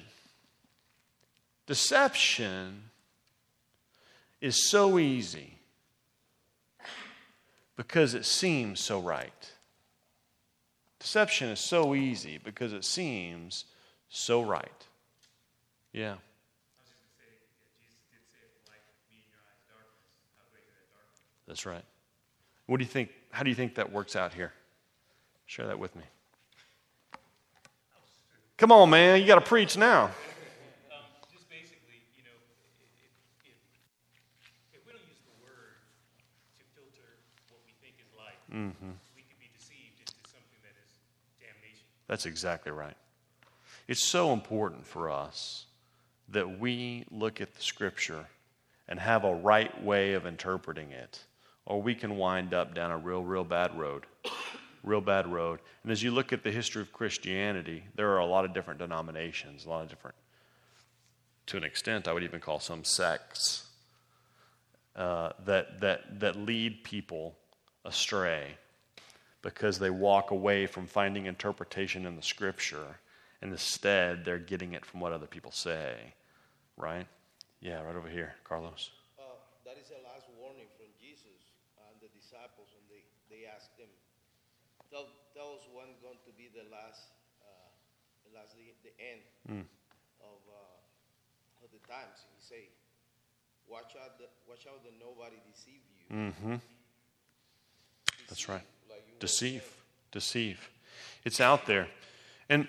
deception is so easy because it seems so right. Deception is so easy because it seems so right. Yeah. That's right. What do you think? How do you think that works out here? Share that with me. Come on, man. You got to preach now. Um, just basically, you know, if, if, if we don't use the word to filter what we think is light, Mm-hmm. we be deceived into something that is damnation. That's exactly right. It's so important for us that we look at the scripture and have a right way of interpreting it, or we can wind up down a real, real bad road. Real bad road. And as you look at the history of Christianity, there are a lot of different denominations, a lot of different, to an extent, I would even call some sects uh, that, that, that lead people astray because they walk away from finding interpretation in the scripture and instead they're getting it from what other people say right yeah right over here carlos Uh, that is the last warning from Jesus and the disciples when they, they asked him, tell, tell us when going to be the last, uh, the last, the, the end Mm. of, uh, of the times. He say, watch out, the, watch out that nobody deceive you. mm-hmm that's right. Deceive. Deceive. It's out there. And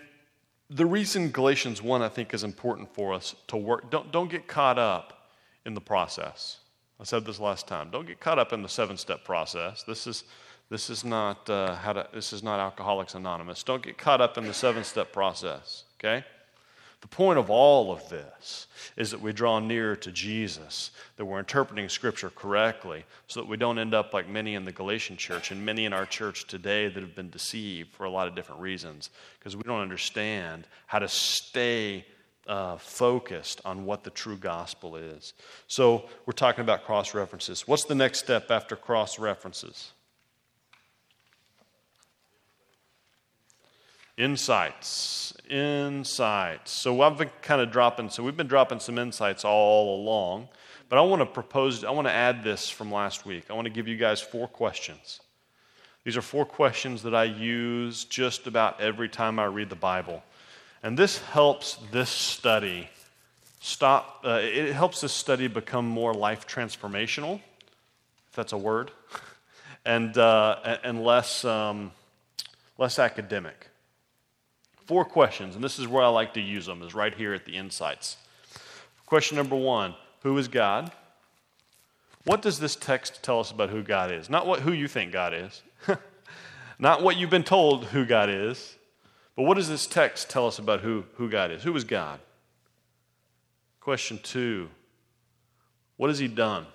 the reason galatians 1 i think is important for us to work don't, don't get caught up in the process. I said this last time. Don't get caught up in the seven step process. This is this is not uh, how to this is not alcoholics anonymous. Don't get caught up in the seven step process okay the point of all of this is that we draw nearer to Jesus, that we're interpreting Scripture correctly, so that we don't end up like many in the Galatian church and many in our church today that have been deceived for a lot of different reasons, because we don't understand how to stay uh, focused on what the true gospel is. So we're talking about cross references. What's the next step after cross references? Insights. Insights. So I've been kind of dropping, so we've been dropping some insights all along, but I want to propose, I want to add this from last week. I want to give you guys four questions. These are four questions that I use just about every time I read the Bible. And this helps this study stop, uh, it helps this study become more life transformational, if that's a word, and, uh, and less, um, less academic. Four questions, and this is where I like to use them, is right here at the insights. Question number one Who is God? What does this text tell us about who God is? Not what, who you think God is, not what you've been told who God is, but what does this text tell us about who, who God is? Who is God? Question two What has He done?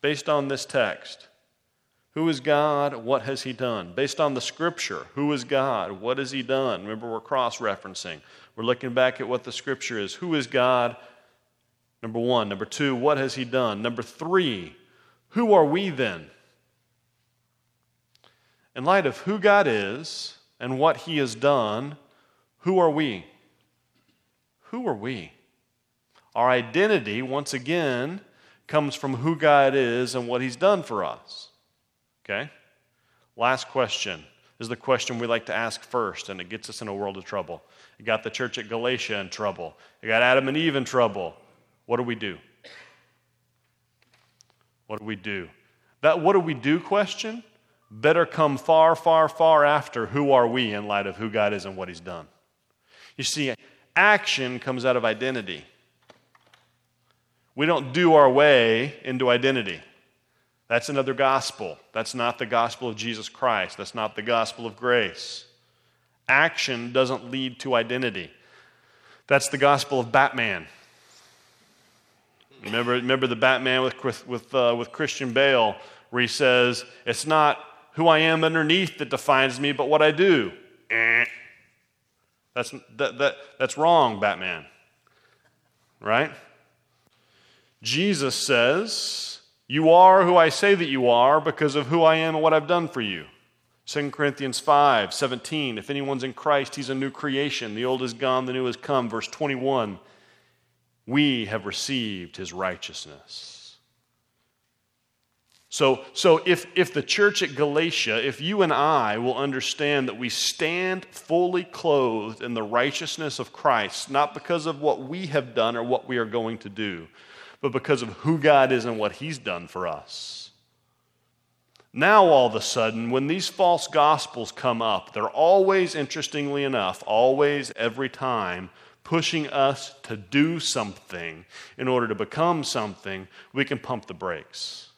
Based on this text, who is God? What has He done? Based on the Scripture, who is God? What has He done? Remember, we're cross referencing. We're looking back at what the Scripture is. Who is God? Number one. Number two, what has He done? Number three, who are we then? In light of who God is and what He has done, who are we? Who are we? Our identity, once again, comes from who God is and what He's done for us. Okay? Last question is the question we like to ask first, and it gets us in a world of trouble. It got the church at Galatia in trouble, it got Adam and Eve in trouble. What do we do? What do we do? That what do we do question better come far, far, far after who are we in light of who God is and what He's done. You see, action comes out of identity. We don't do our way into identity. That's another gospel. That's not the gospel of Jesus Christ. That's not the gospel of grace. Action doesn't lead to identity. That's the gospel of Batman. Remember, remember the Batman with, with, uh, with Christian Bale, where he says, It's not who I am underneath that defines me, but what I do. Eh. That's, that, that, that's wrong, Batman. Right? Jesus says, You are who I say that you are because of who I am and what I've done for you. 2 Corinthians 5 17. If anyone's in Christ, he's a new creation. The old is gone, the new has come. Verse 21. We have received his righteousness. So, so if, if the church at Galatia, if you and I will understand that we stand fully clothed in the righteousness of Christ, not because of what we have done or what we are going to do, but because of who God is and what he's done for us now, all of a sudden, when these false gospels come up, they're always, interestingly enough, always, every time, pushing us to do something in order to become something, we can pump the brakes.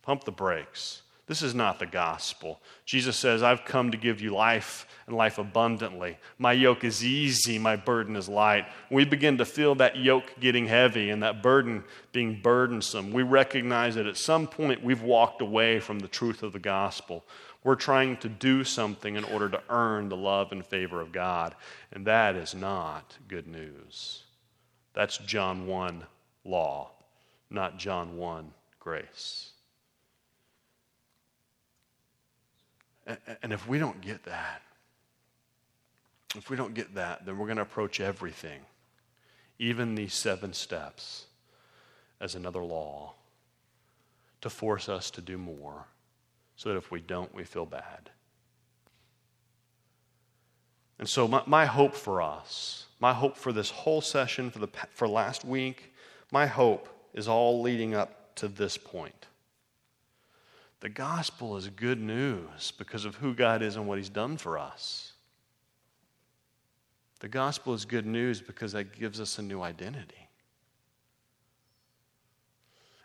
Pump the brakes. This is not the gospel. Jesus says, I've come to give you life and life abundantly. My yoke is easy, my burden is light. We begin to feel that yoke getting heavy and that burden being burdensome, we recognize that at some point we've walked away from the truth of the gospel. We're trying to do something in order to earn the love and favor of God, and that is not good news. That's John 1 law, not John 1 grace. And if we don't get that, if we don't get that, then we're going to approach everything, even these seven steps, as another law to force us to do more so that if we don't, we feel bad. And so, my, my hope for us, my hope for this whole session, for, the, for last week, my hope is all leading up to this point. The gospel is good news because of who God is and what He's done for us. The gospel is good news because that gives us a new identity.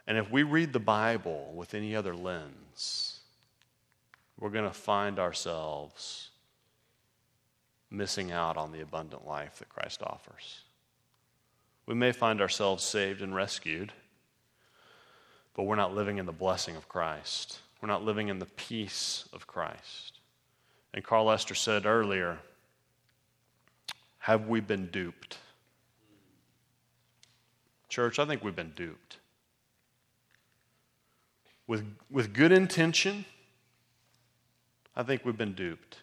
And if we read the Bible with any other lens, we're going to find ourselves missing out on the abundant life that Christ offers. We may find ourselves saved and rescued, but we're not living in the blessing of Christ. We're not living in the peace of Christ. And Carl Lester said earlier have we been duped? Church, I think we've been duped. With, with good intention, I think we've been duped.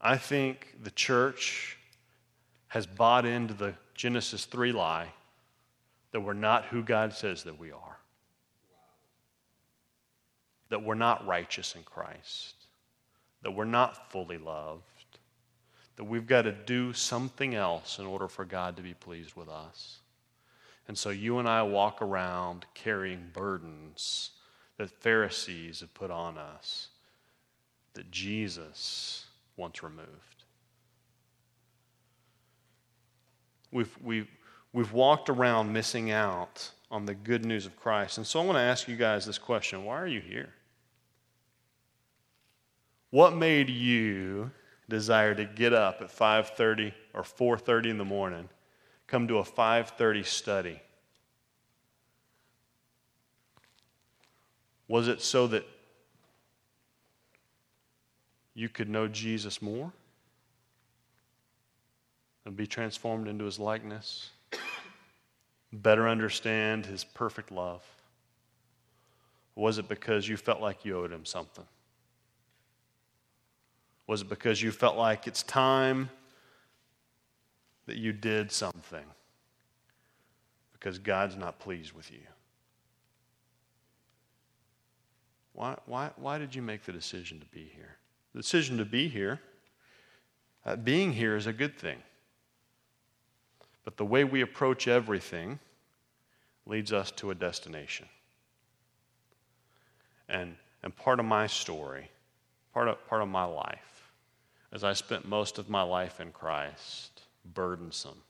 I think the church has bought into the Genesis 3 lie that we're not who God says that we are that we're not righteous in Christ, that we're not fully loved, that we've got to do something else in order for God to be pleased with us. And so you and I walk around carrying burdens that Pharisees have put on us that Jesus wants removed. We've, we've, we've walked around missing out on the good news of Christ. And so I want to ask you guys this question why are you here? What made you desire to get up at 5:30 or 4:30 in the morning, come to a 5:30 study? Was it so that you could know Jesus more and be transformed into his likeness? Better understand his perfect love? was it because you felt like you owed him something? Was it because you felt like it's time that you did something? Because God's not pleased with you. Why, why, why did you make the decision to be here? The decision to be here, uh, being here is a good thing. But the way we approach everything leads us to a destination. And, and part of my story, part of, part of my life, as I spent most of my life in Christ, burdensome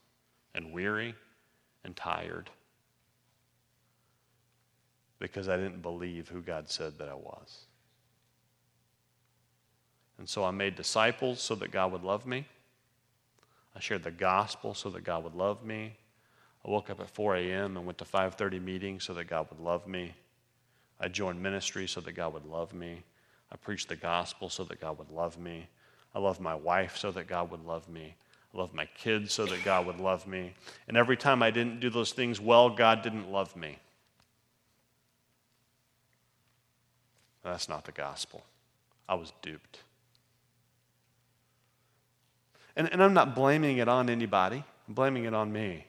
and weary and tired because I didn't believe who God said that I was. And so I made disciples so that God would love me. I shared the gospel so that God would love me. I woke up at 4 a.m. and went to 5:30 meetings so that God would love me. I joined ministry so that God would love me. I preached the gospel so that God would love me. I loved my wife so that God would love me. I loved my kids so that God would love me. And every time I didn't do those things well, God didn't love me. That's not the gospel. I was duped. And, and I'm not blaming it on anybody, I'm blaming it on me.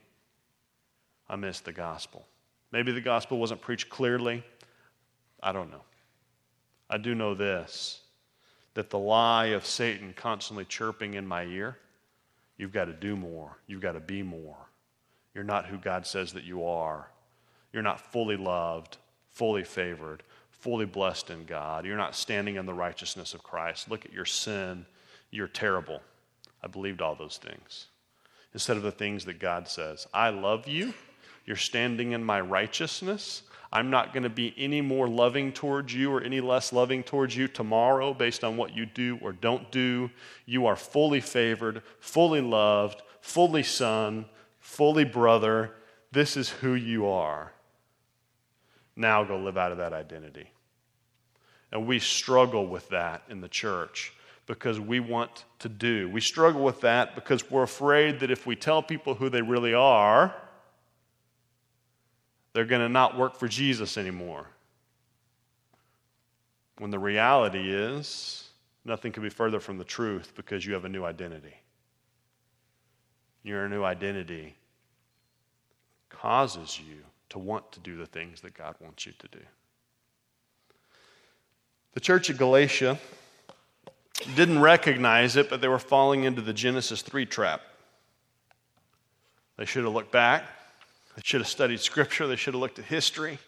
I missed the gospel. Maybe the gospel wasn't preached clearly. I don't know. I do know this that the lie of Satan constantly chirping in my ear you've got to do more, you've got to be more. You're not who God says that you are. You're not fully loved, fully favored, fully blessed in God. You're not standing in the righteousness of Christ. Look at your sin. You're terrible. I believed all those things. Instead of the things that God says, I love you. You're standing in my righteousness. I'm not going to be any more loving towards you or any less loving towards you tomorrow based on what you do or don't do. You are fully favored, fully loved, fully son, fully brother. This is who you are. Now go live out of that identity. And we struggle with that in the church because we want to do. We struggle with that because we're afraid that if we tell people who they really are, they're going to not work for Jesus anymore. When the reality is, nothing could be further from the truth because you have a new identity. Your new identity causes you to want to do the things that God wants you to do. The church at Galatia didn't recognize it, but they were falling into the Genesis 3 trap. They should have looked back. They should have studied Scripture. They should have looked at history.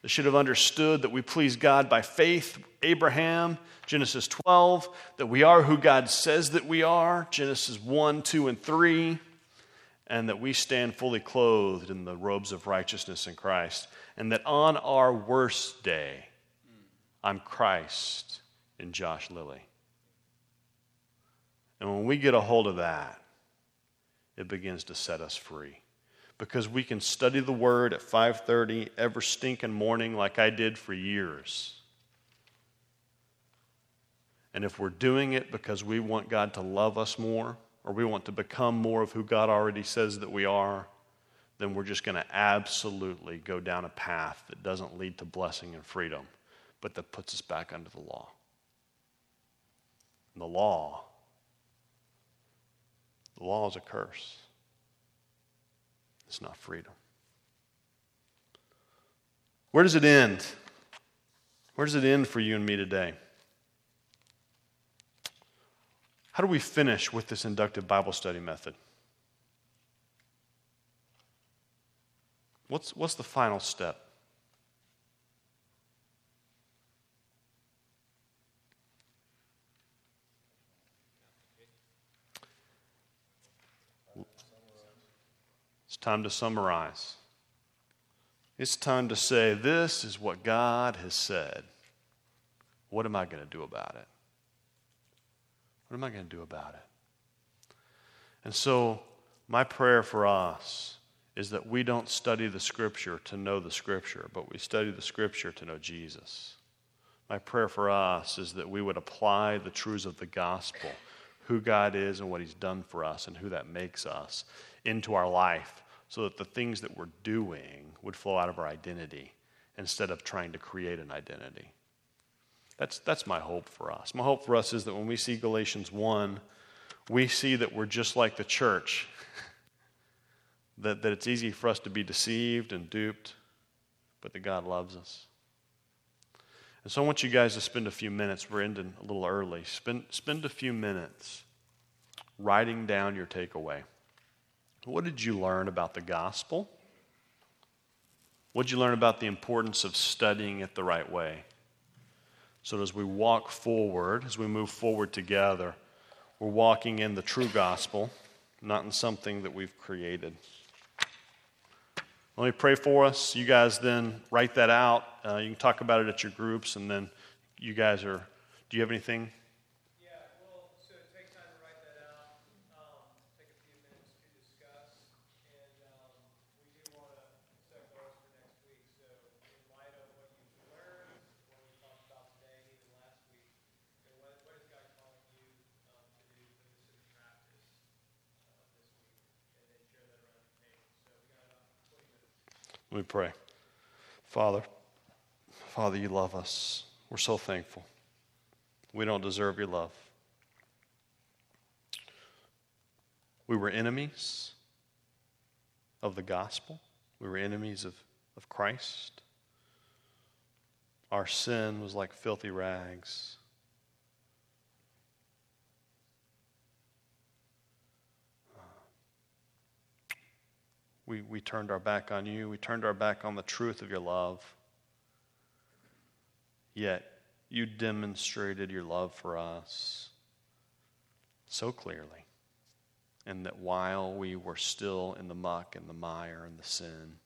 They should have understood that we please God by faith, Abraham, Genesis 12, that we are who God says that we are, Genesis 1, 2, and 3, and that we stand fully clothed in the robes of righteousness in Christ, and that on our worst day, I'm Christ in Josh Lilly. And when we get a hold of that, it begins to set us free. Because we can study the word at 5:30 every stinking morning like I did for years. And if we're doing it because we want God to love us more or we want to become more of who God already says that we are, then we're just going to absolutely go down a path that doesn't lead to blessing and freedom but that puts us back under the law. And the law, the law is a curse. It's not freedom. Where does it end? Where does it end for you and me today? How do we finish with this inductive Bible study method? What's, what's the final step? Time to summarize. It's time to say, This is what God has said. What am I going to do about it? What am I going to do about it? And so, my prayer for us is that we don't study the Scripture to know the Scripture, but we study the Scripture to know Jesus. My prayer for us is that we would apply the truths of the gospel, who God is and what He's done for us, and who that makes us, into our life so that the things that we're doing would flow out of our identity instead of trying to create an identity. That's, that's my hope for us. My hope for us is that when we see Galatians 1, we see that we're just like the church, that, that it's easy for us to be deceived and duped, but that God loves us. And so I want you guys to spend a few minutes, we're ending a little early, spend, spend a few minutes writing down your takeaway. What did you learn about the gospel? What did you learn about the importance of studying it the right way? So, as we walk forward, as we move forward together, we're walking in the true gospel, not in something that we've created. Let me pray for us. You guys then write that out. Uh, you can talk about it at your groups, and then you guys are. Do you have anything? Yeah, well, so take time to write that out. Um, take a few Let me pray. Father, Father, you love us. We're so thankful. We don't deserve your love. We were enemies of the gospel, we were enemies of, of Christ. Our sin was like filthy rags. We, we turned our back on you. We turned our back on the truth of your love. Yet you demonstrated your love for us so clearly. And that while we were still in the muck and the mire and the sin,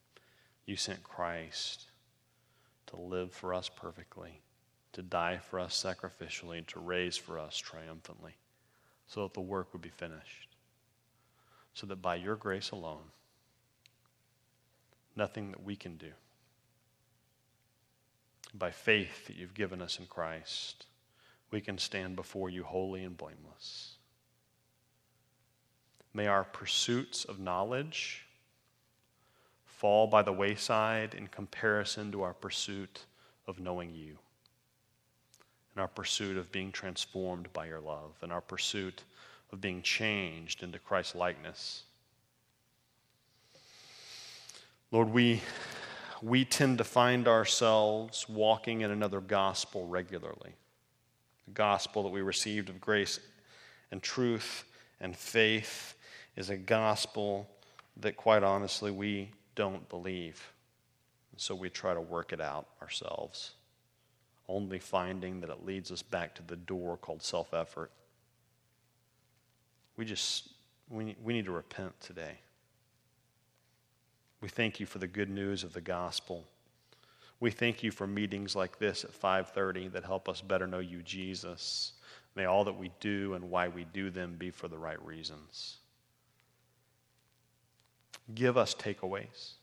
you sent Christ to live for us perfectly, to die for us sacrificially, and to raise for us triumphantly, so that the work would be finished. So that by your grace alone, nothing that we can do. By faith that you've given us in Christ, we can stand before you holy and blameless. May our pursuits of knowledge fall by the wayside in comparison to our pursuit of knowing you, and our pursuit of being transformed by your love, and our pursuit of being changed into Christ's likeness. Lord, we, we tend to find ourselves walking in another gospel regularly. The gospel that we received of grace and truth and faith is a gospel that, quite honestly, we don't believe. And so we try to work it out ourselves, only finding that it leads us back to the door called self effort. We just, we, we need to repent today. We thank you for the good news of the gospel. We thank you for meetings like this at 5:30 that help us better know you, Jesus. May all that we do and why we do them be for the right reasons. Give us takeaways.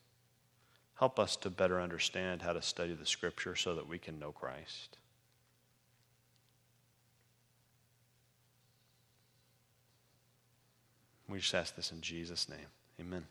Help us to better understand how to study the scripture so that we can know Christ. We just ask this in Jesus' name. Amen.